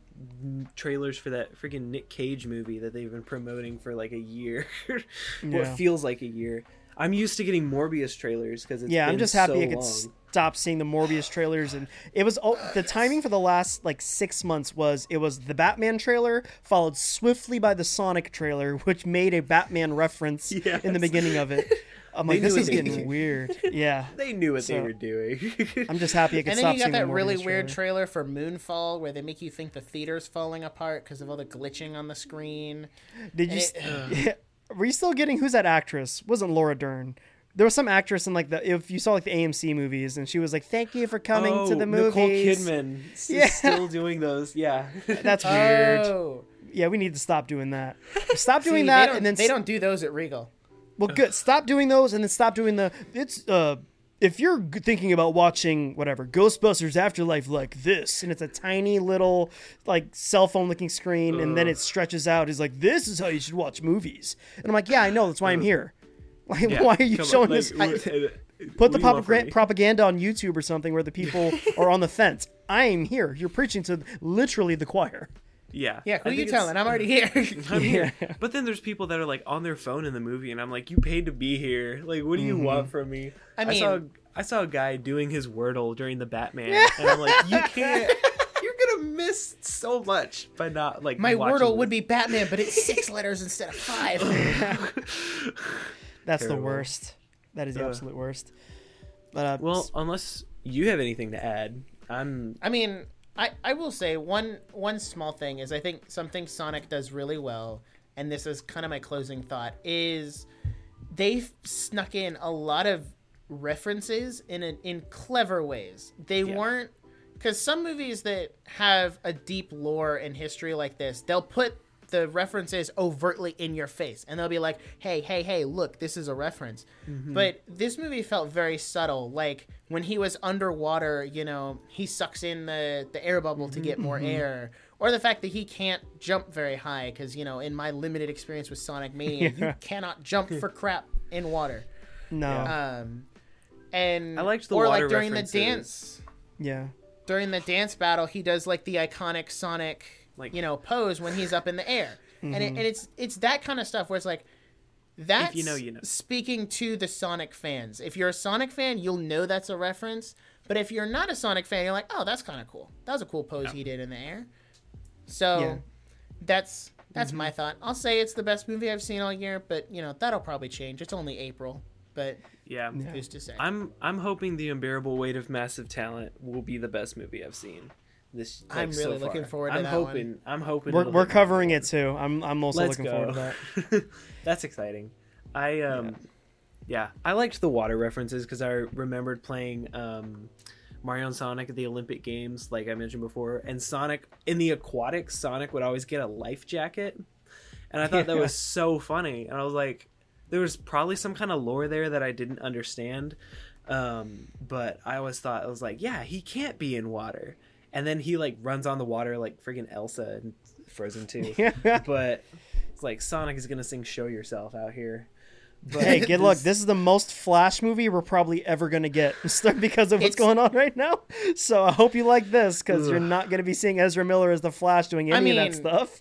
trailers for that freaking Nick Cage movie that they've been promoting for like a year. <laughs> Yeah. What feels like a year. I'm used to getting Morbius trailers because it's Yeah, I'm just happy so I could long. stop seeing the Morbius trailers, and it was oh, the timing for the last like six months was it was the Batman trailer followed swiftly by the Sonic trailer, which made a Batman reference <laughs> in the beginning of it. I'm like, this is getting did. weird. Yeah, <laughs> They knew what they were doing. <laughs> I'm just happy I could And stop then you got seeing that really weird trailer. trailer for Moonfall where they make you think the theater's falling apart because of all the glitching on the screen. Did you? And s- <sighs> Were you still getting who's that actress? Wasn't Laura Dern? There was some actress in like the if you saw like the AMC movies, and she was like, "Thank you for coming to the movies." Oh, Nicole Kidman s- Yeah. still doing those. Yeah. <laughs> That's weird. Oh, Yeah, we need to stop doing that. Stop <laughs> doing See, that, and then they s- don't do those at Regal. Well, good. Stop doing those, and then stop doing the. It's uh, if you're thinking about watching whatever Ghostbusters Afterlife like this, and it's a tiny little like cell phone looking screen, and then it stretches out, is like this is how you should watch movies. And I'm like, yeah, I know. That's why I'm here. <laughs> Like, Yeah. why are you Come on, showing like, this? what- uh, <laughs> Put the do you want from propaganda me? propaganda on YouTube or something where the people <laughs> are on the fence. I am here. You're preaching to literally the choir. Yeah. Yeah, I who you think telling? I'm already here. <laughs> I'm here. <laughs> But then there's people that are like on their phone in the movie, and I'm like, you paid to be here. Like, what do you want from me? I saw mean- I saw a guy doing his Wordle during the Batman, <laughs> and I'm like, you can't. You're gonna miss so much by not like. My watching Wordle would be Batman, but it's six letters instead of five. That's the worst. That is the Uh, absolute worst. But uh, Well, unless you have anything to add, I'm. I mean, I, I will say one one small thing is I think something Sonic does really well, and this is kind of my closing thought, is they've snuck in a lot of references in an, in clever ways. They weren't because some movies that have a deep lore and history like this, they'll put the references overtly in your face and they'll be like, hey, hey, hey, look, this is a reference. Mm-hmm. But this movie felt very subtle. Like when he was underwater, you know, he sucks in the, the air bubble to mm-hmm, get more mm-hmm. air. Or the fact that he can't jump very high, because, you know, in my limited experience with Sonic Mania, you <laughs> cannot jump for crap in water. no. Um, and I liked the or water like during the dance yeah. during the dance battle, he does like the iconic Sonic, Like- you know, pose when he's up in the air, and it, and it's it's that kind of stuff where it's like that's you know, you know. speaking to the Sonic fans. If you're a Sonic fan, you'll know that's a reference. But if you're not a Sonic fan, you're like, oh, that's kind of cool. That was a cool pose he did in the air. So Yeah. that's that's mm-hmm. my thought. I'll say it's the best movie I've seen all year, but you know that'll probably change. It's only April, but Yeah. who's to say? I'm I'm hoping the unbearable weight of massive talent will be the best movie I've seen. This like, I'm really so looking forward to I'm that one. hoping. I'm hoping. We're, it'll we're covering mark. it too. I'm I'm also Let's looking go. forward to that. <laughs> That's exciting. I um yeah. I liked the water references because I remembered playing um Mario and Sonic at the Olympic Games, like I mentioned before, and Sonic in the aquatics, Sonic would always get a life jacket. And I thought that <laughs> was so funny. And I was like, there was probably some kind of lore there that I didn't understand. Um, but I always thought I was like, yeah, he can't be in water. And then he like runs on the water like friggin' Elsa and Frozen 2. <laughs> but it's like Sonic is gonna sing "Show Yourself" out here. But hey, good luck. This is the most Flash movie we're probably ever gonna get <laughs> because of what's It's- going on right now. So I hope you like this because you're not gonna be seeing Ezra Miller as the Flash doing any of mean- that stuff.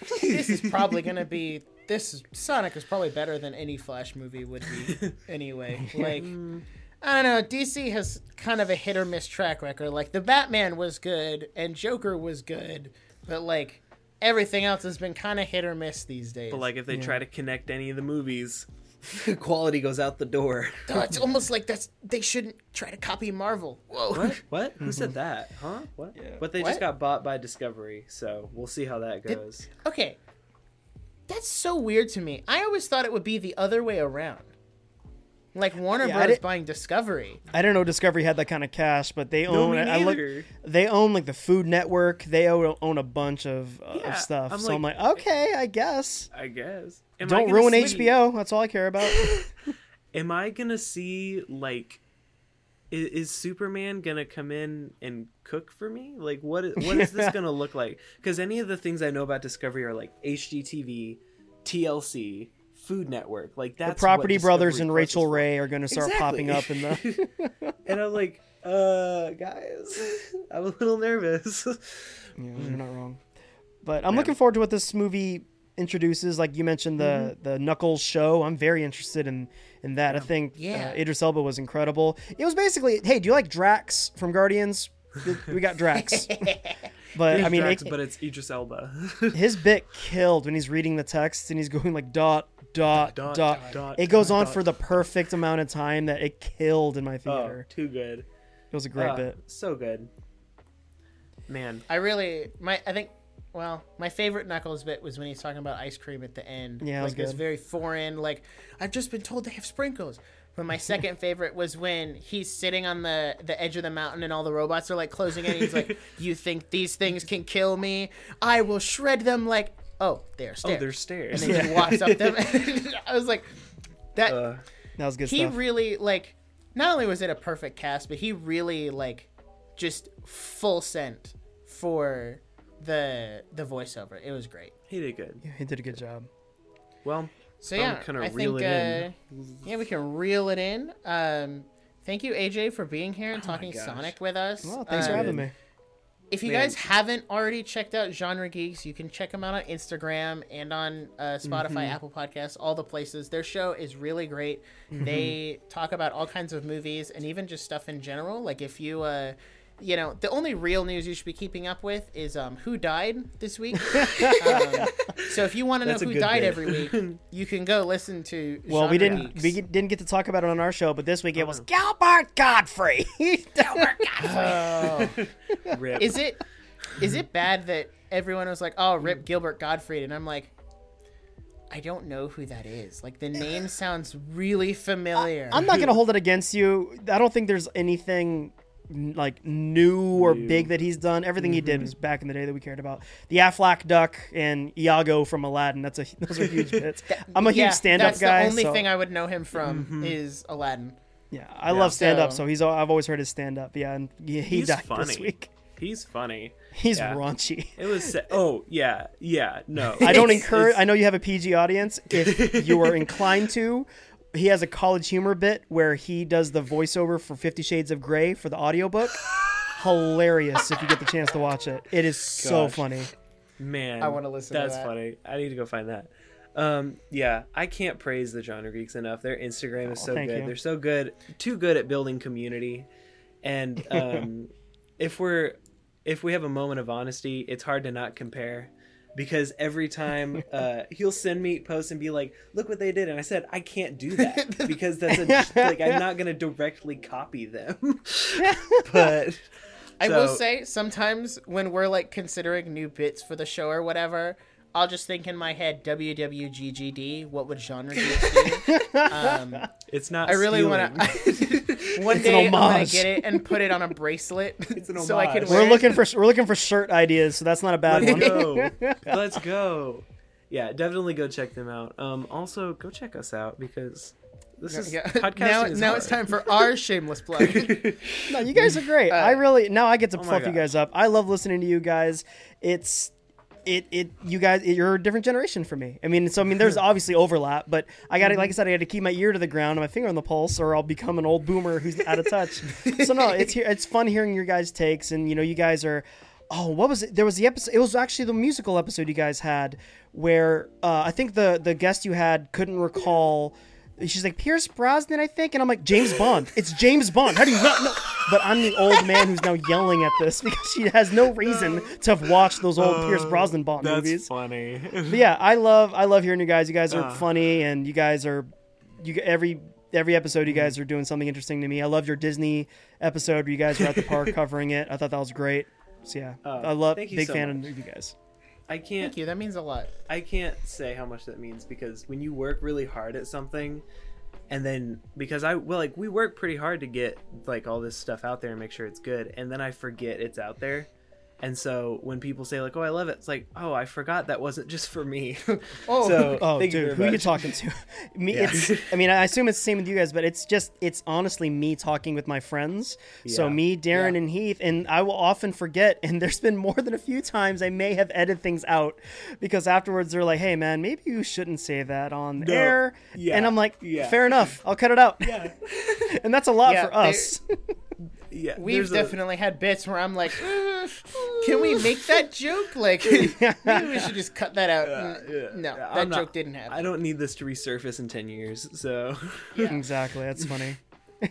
<laughs> this is probably gonna be this Sonic is probably better than any Flash movie would be anyway. Like mm. I don't know, DC has kind of a hit or miss track record. Like the Batman was good and Joker was good, but like everything else has been kind of hit or miss these days. but like if they try to connect any of the movies, <laughs> quality goes out the door. <laughs> Oh, it's almost like that's they shouldn't try to copy Marvel. Whoa. What? <laughs> What? Who said hmm. that? Huh? What? But they What? just got bought by Discovery, so we'll see how that Did- goes. Okay. That's so weird to me. I always thought it would be the other way around. Like Warner Yeah, Bros. did- buying Discovery. I don't know Discovery had that kind of cash, but they No, own. me I look, they own like the Food Network. They own, own a bunch of, uh, Yeah, of stuff. I'm so I'm like- like, okay, I guess. I guess. Am Don't gonna ruin see- HBO. That's all I care about. <laughs> <laughs> Am I gonna see like? Is, is Superman gonna come in and cook for me? Like, what? is- What is this <laughs> gonna look like? Because any of the things I know about Discovery are like HGTV, TLC, Food Network. Like the that's Property what Brothers and Rachel is. Ray are going to start Exactly. popping up in the. <laughs> and I'm like, uh, guys, <laughs> I'm a little nervous. <laughs> Yeah, you're not wrong. But I'm looking forward to what this movie introduces. Like you mentioned, the Mm-hmm. the Knuckles show. I'm very interested in in that. I think Yeah. uh, Idris Elba was incredible. It was basically, hey, do you like Drax from Guardians? We got Drax. but I mean, Drax, it- but it's Idris Elba. his bit killed when he's reading the text and he's going like dot dot Dot, dot. dot, dot, it goes dot, on dot. for the perfect amount of time that it killed in my oh, theater. too good. It was a great Ah, bit. So good. Man, I really my I think well, my favorite Knuckles bit was when he's talking about ice cream at the end. Yeah, it like was this very foreign. Like I've just been told they have sprinkles. But my second <laughs> favorite was when he's sitting on the the edge of the mountain and all the robots are like closing in. He's like, <laughs> "You think these things can kill me? I will shred them like oh, they're oh, there's stairs. and then he <laughs> walks up them. <laughs> I was like, that Uh, That was good he stuff. really like not only was it a perfect cast but he really like just full sent for the the voiceover it was great he did good. Yeah, he did a good job. Well, so I'm yeah gonna i reel think it in. uh, yeah we can reel it in um thank you aj for being here and Oh talking sonic with us Well, thanks for Um, having me. If you Man. guys haven't already checked out GenreGeeks, you can check them out on Instagram and on uh, Spotify, Mm-hmm. Apple Podcasts, all the places. Their show is really great. Mm-hmm. They talk about all kinds of movies and even just stuff in general. Like if you, uh, you know, the only real news you should be keeping up with is um, who died this week. <laughs> um, so if you want to know who died bit. every week, <laughs> you can go listen to. Well, we didn't Geeks. we didn't get to talk about it on our show, but this week it was Oh. Gilbert Gottfried. <laughs> Gilbert Oh. rip. is it is it bad that everyone was like, "Oh, rip Gilbert Gottfried," and I'm like, I don't know who that is. Like the name sounds really familiar. I'm not gonna hold it against you. I don't think there's anything n- like new or New. big that he's done. Everything he Mm-hmm. did was back in the day that we cared about. The Aflac Duck and Iago from Aladdin. That's a <laughs> those are huge bits. <laughs> I'm a yeah, huge stand-up that's guy. the only so- thing I would know him from is Aladdin. yeah, I love stand-up. So- So he's I've always heard his stand-up. Yeah, and he, he He's died funny. this week. He's funny. He's Yeah. raunchy. It was. sa- Oh yeah, yeah. No, I don't encourage. I know you have a PG audience. If you are <laughs> inclined to, he has a CollegeHumor bit where he does the voiceover for Fifty Shades of Grey for the audiobook. <laughs> Hilarious if you get the chance to watch it. It is so Gosh. funny. Man, I wanna listen to that. That's that. funny. I need to go find that. Um, yeah, I can't praise the GenreGeeks enough. Their Instagram is Oh, so good. you. They're so good, too good at building community. And um, <laughs> if we're if we have a moment of honesty, it's hard to not compare because every time uh, he'll send me posts and be like, "Look what they did," and I said, "I can't do that <laughs> because that's a, <laughs> like I'm not gonna directly copy them." <laughs> but I will say sometimes when we're like considering new bits for the show or whatever, I'll just think in my head WWGGD. What would GenreGeeks do? um, it's not. I really want to. <laughs> one It's an day I'm gonna get it and put it on a bracelet, <laughs> It's an <laughs> so I can wear We're it. looking for we're looking for shirt ideas, so that's not a bad Let's one. go. Let's go. Yeah, definitely go check them out. Um, also go check us out because this is Yeah. podcasting. now, is now hard. it's time for our shameless plug. No, you guys are great. Uh, I really now I get to oh fluff you guys up. I love listening to you guys. It's it it you guys you're a different generation for me. I mean, so I mean, there's <laughs> obviously overlap, but I got to like I said, I got to keep my ear to the ground and my finger on the pulse, or I'll become an old boomer who's out of touch. so no, it's <laughs> it's fun hearing your guys' takes, and you know, you guys are. Oh, what was it? There was the episode. It was actually the musical episode you guys had, where uh, I think the the guest you had couldn't recall. She's like Pierce Brosnan, I think, and I'm like James Bond. It's James Bond. How do you not know? But I'm the old man who's now yelling at this <laughs> because she has no reason to have watched those old Pierce Brosnan Bond movies. That's movies. funny. <laughs> But yeah, I love I love hearing you guys. You guys are Uh. funny, and you guys are you every every episode you guys are doing something interesting to me. I love your Disney episode where you guys were at the park <laughs> covering it. I thought that was great. So yeah, Uh, I love thank you big so fan much. of you guys. I can't. Thank you. That means a lot. I can't say how much that means because when you work really hard at something, and then because I well like we work pretty hard to get like all this stuff out there and make sure it's good, and then I forget it's out there. And so when people say like, "Oh, I love it," it's like, "Oh, I forgot that wasn't just for me." <laughs> Oh, so <laughs> Oh, dude, who are you talking to? <laughs> me, Yeah. it's. I mean, I assume it's the same with you guys, but it's just, it's honestly me talking with my friends. So me, Darren, Yeah. and Heath, and I will often forget. And there's been more than a few times I may have edited things out because afterwards they're like, "Hey, man, maybe you shouldn't say that on No. air." Yeah. And I'm like, Yeah. "Fair enough, I'll cut it out." Yeah, and that's a lot Yeah, for us. Yeah. We've there's a- definitely had bits where I'm like, "Uh, Can we make that joke? Like, <laughs> <laughs> maybe we should just cut that out. N- Yeah, no, yeah, that I'm not- joke didn't happen. I don't need this to resurface in 10 years, so <laughs> exactly. That's funny.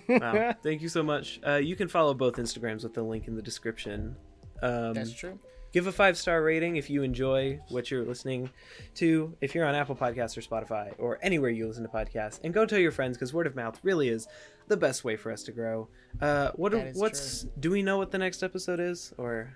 wow. Thank you so much. Uh, you can follow both Instagrams with the link in the description. Um, That's true. Give a five star rating if you enjoy what you're listening to. If you're on Apple Podcasts or Spotify or anywhere you listen to podcasts, and go tell your friends because word of mouth really is the best way for us to grow. Uh, what what's do we know what the next episode is or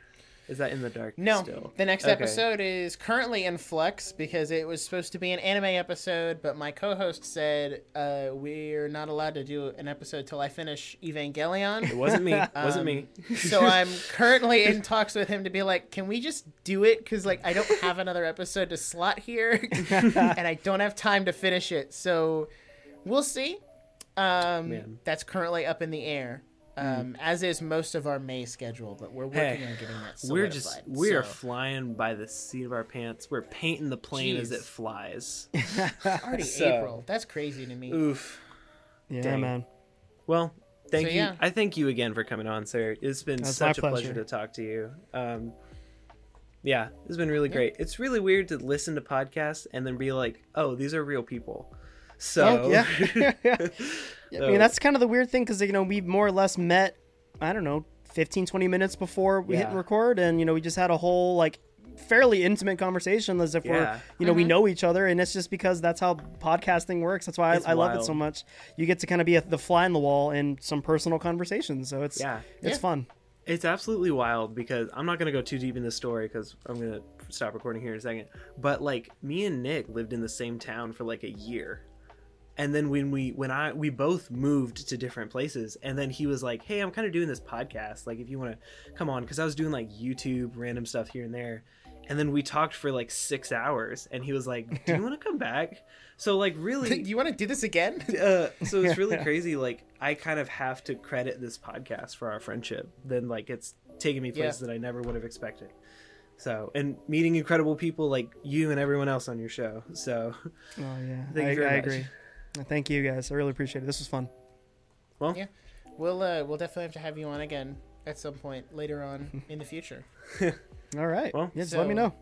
is that in the dark? No, still? the next Okay. episode is currently in flux because it was supposed to be an anime episode, but my co-host said uh, we're not allowed to do an episode till I finish Evangelion. It wasn't me. It <laughs> wasn't Um, me. so I'm currently in talks with him to be like, can we just do it? Because like I don't have another episode to slot here, <laughs> and I don't have time to finish it. So we'll see. Um, that's currently up in the air. Um, as is most of our May schedule, but we're working Hey, on getting that. We're just solidified. we are So- flying by the seat of our pants. We're painting the plane as it flies. <laughs> already <laughs> So- April. That's crazy to me. Oof. Yeah, Dang. man. Well, thank So, you. yeah. I thank you again for coming on, sir. It's been That's such a pleasure pleasure. to talk to you. Um, yeah, it's been really great. It's really weird to listen to podcasts and then be like, "Oh, these are real people." So Oh, yeah. <laughs> I mean, that's kind of the weird thing because, you know, we more or less met, I don't know, 15, 20 minutes before we hit Yeah. record. And, you know, we just had a whole, like, fairly intimate conversation as if Yeah. we're, you know, we mm-hmm. know each other. And it's just because that's how podcasting works. That's why I, I love it so much. You get to kind of be a, the fly in the wall in some personal conversations. So it's, Yeah. it's Yeah. fun. It's absolutely wild because I'm not gonna go too deep in the story because I'm gonna stop recording here in a second. But like me and Nic lived in the same town for like a year, and then when we when I we both moved to different places, and then he was like, "Hey, I'm kind of doing this podcast. Like, if you want to come on," because I was doing like YouTube random stuff here and there. And then we talked for like six hours, and he was like, "Do you <laughs> want to come back?" So like really, <laughs> do you want to do this again? <laughs> uh, so it's really crazy. Like I kind of have to credit this podcast for our friendship. Then like it's taken me places that I never would have expected. So and meeting incredible people like you and everyone else on your show. So Oh, yeah. Thank I, you very I much. agree. Thank you guys. I really appreciate it. This was fun. well, Yeah. We'll uh, we'll definitely have to have you on again at some point later on <laughs> in the future. <laughs> All right. Well, yeah, just so- let me know.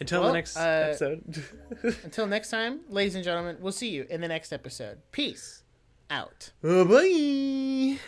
until Well, the next uh, episode. <laughs> Until next time, ladies and gentlemen, we'll see you in the next episode. Peace out. bye.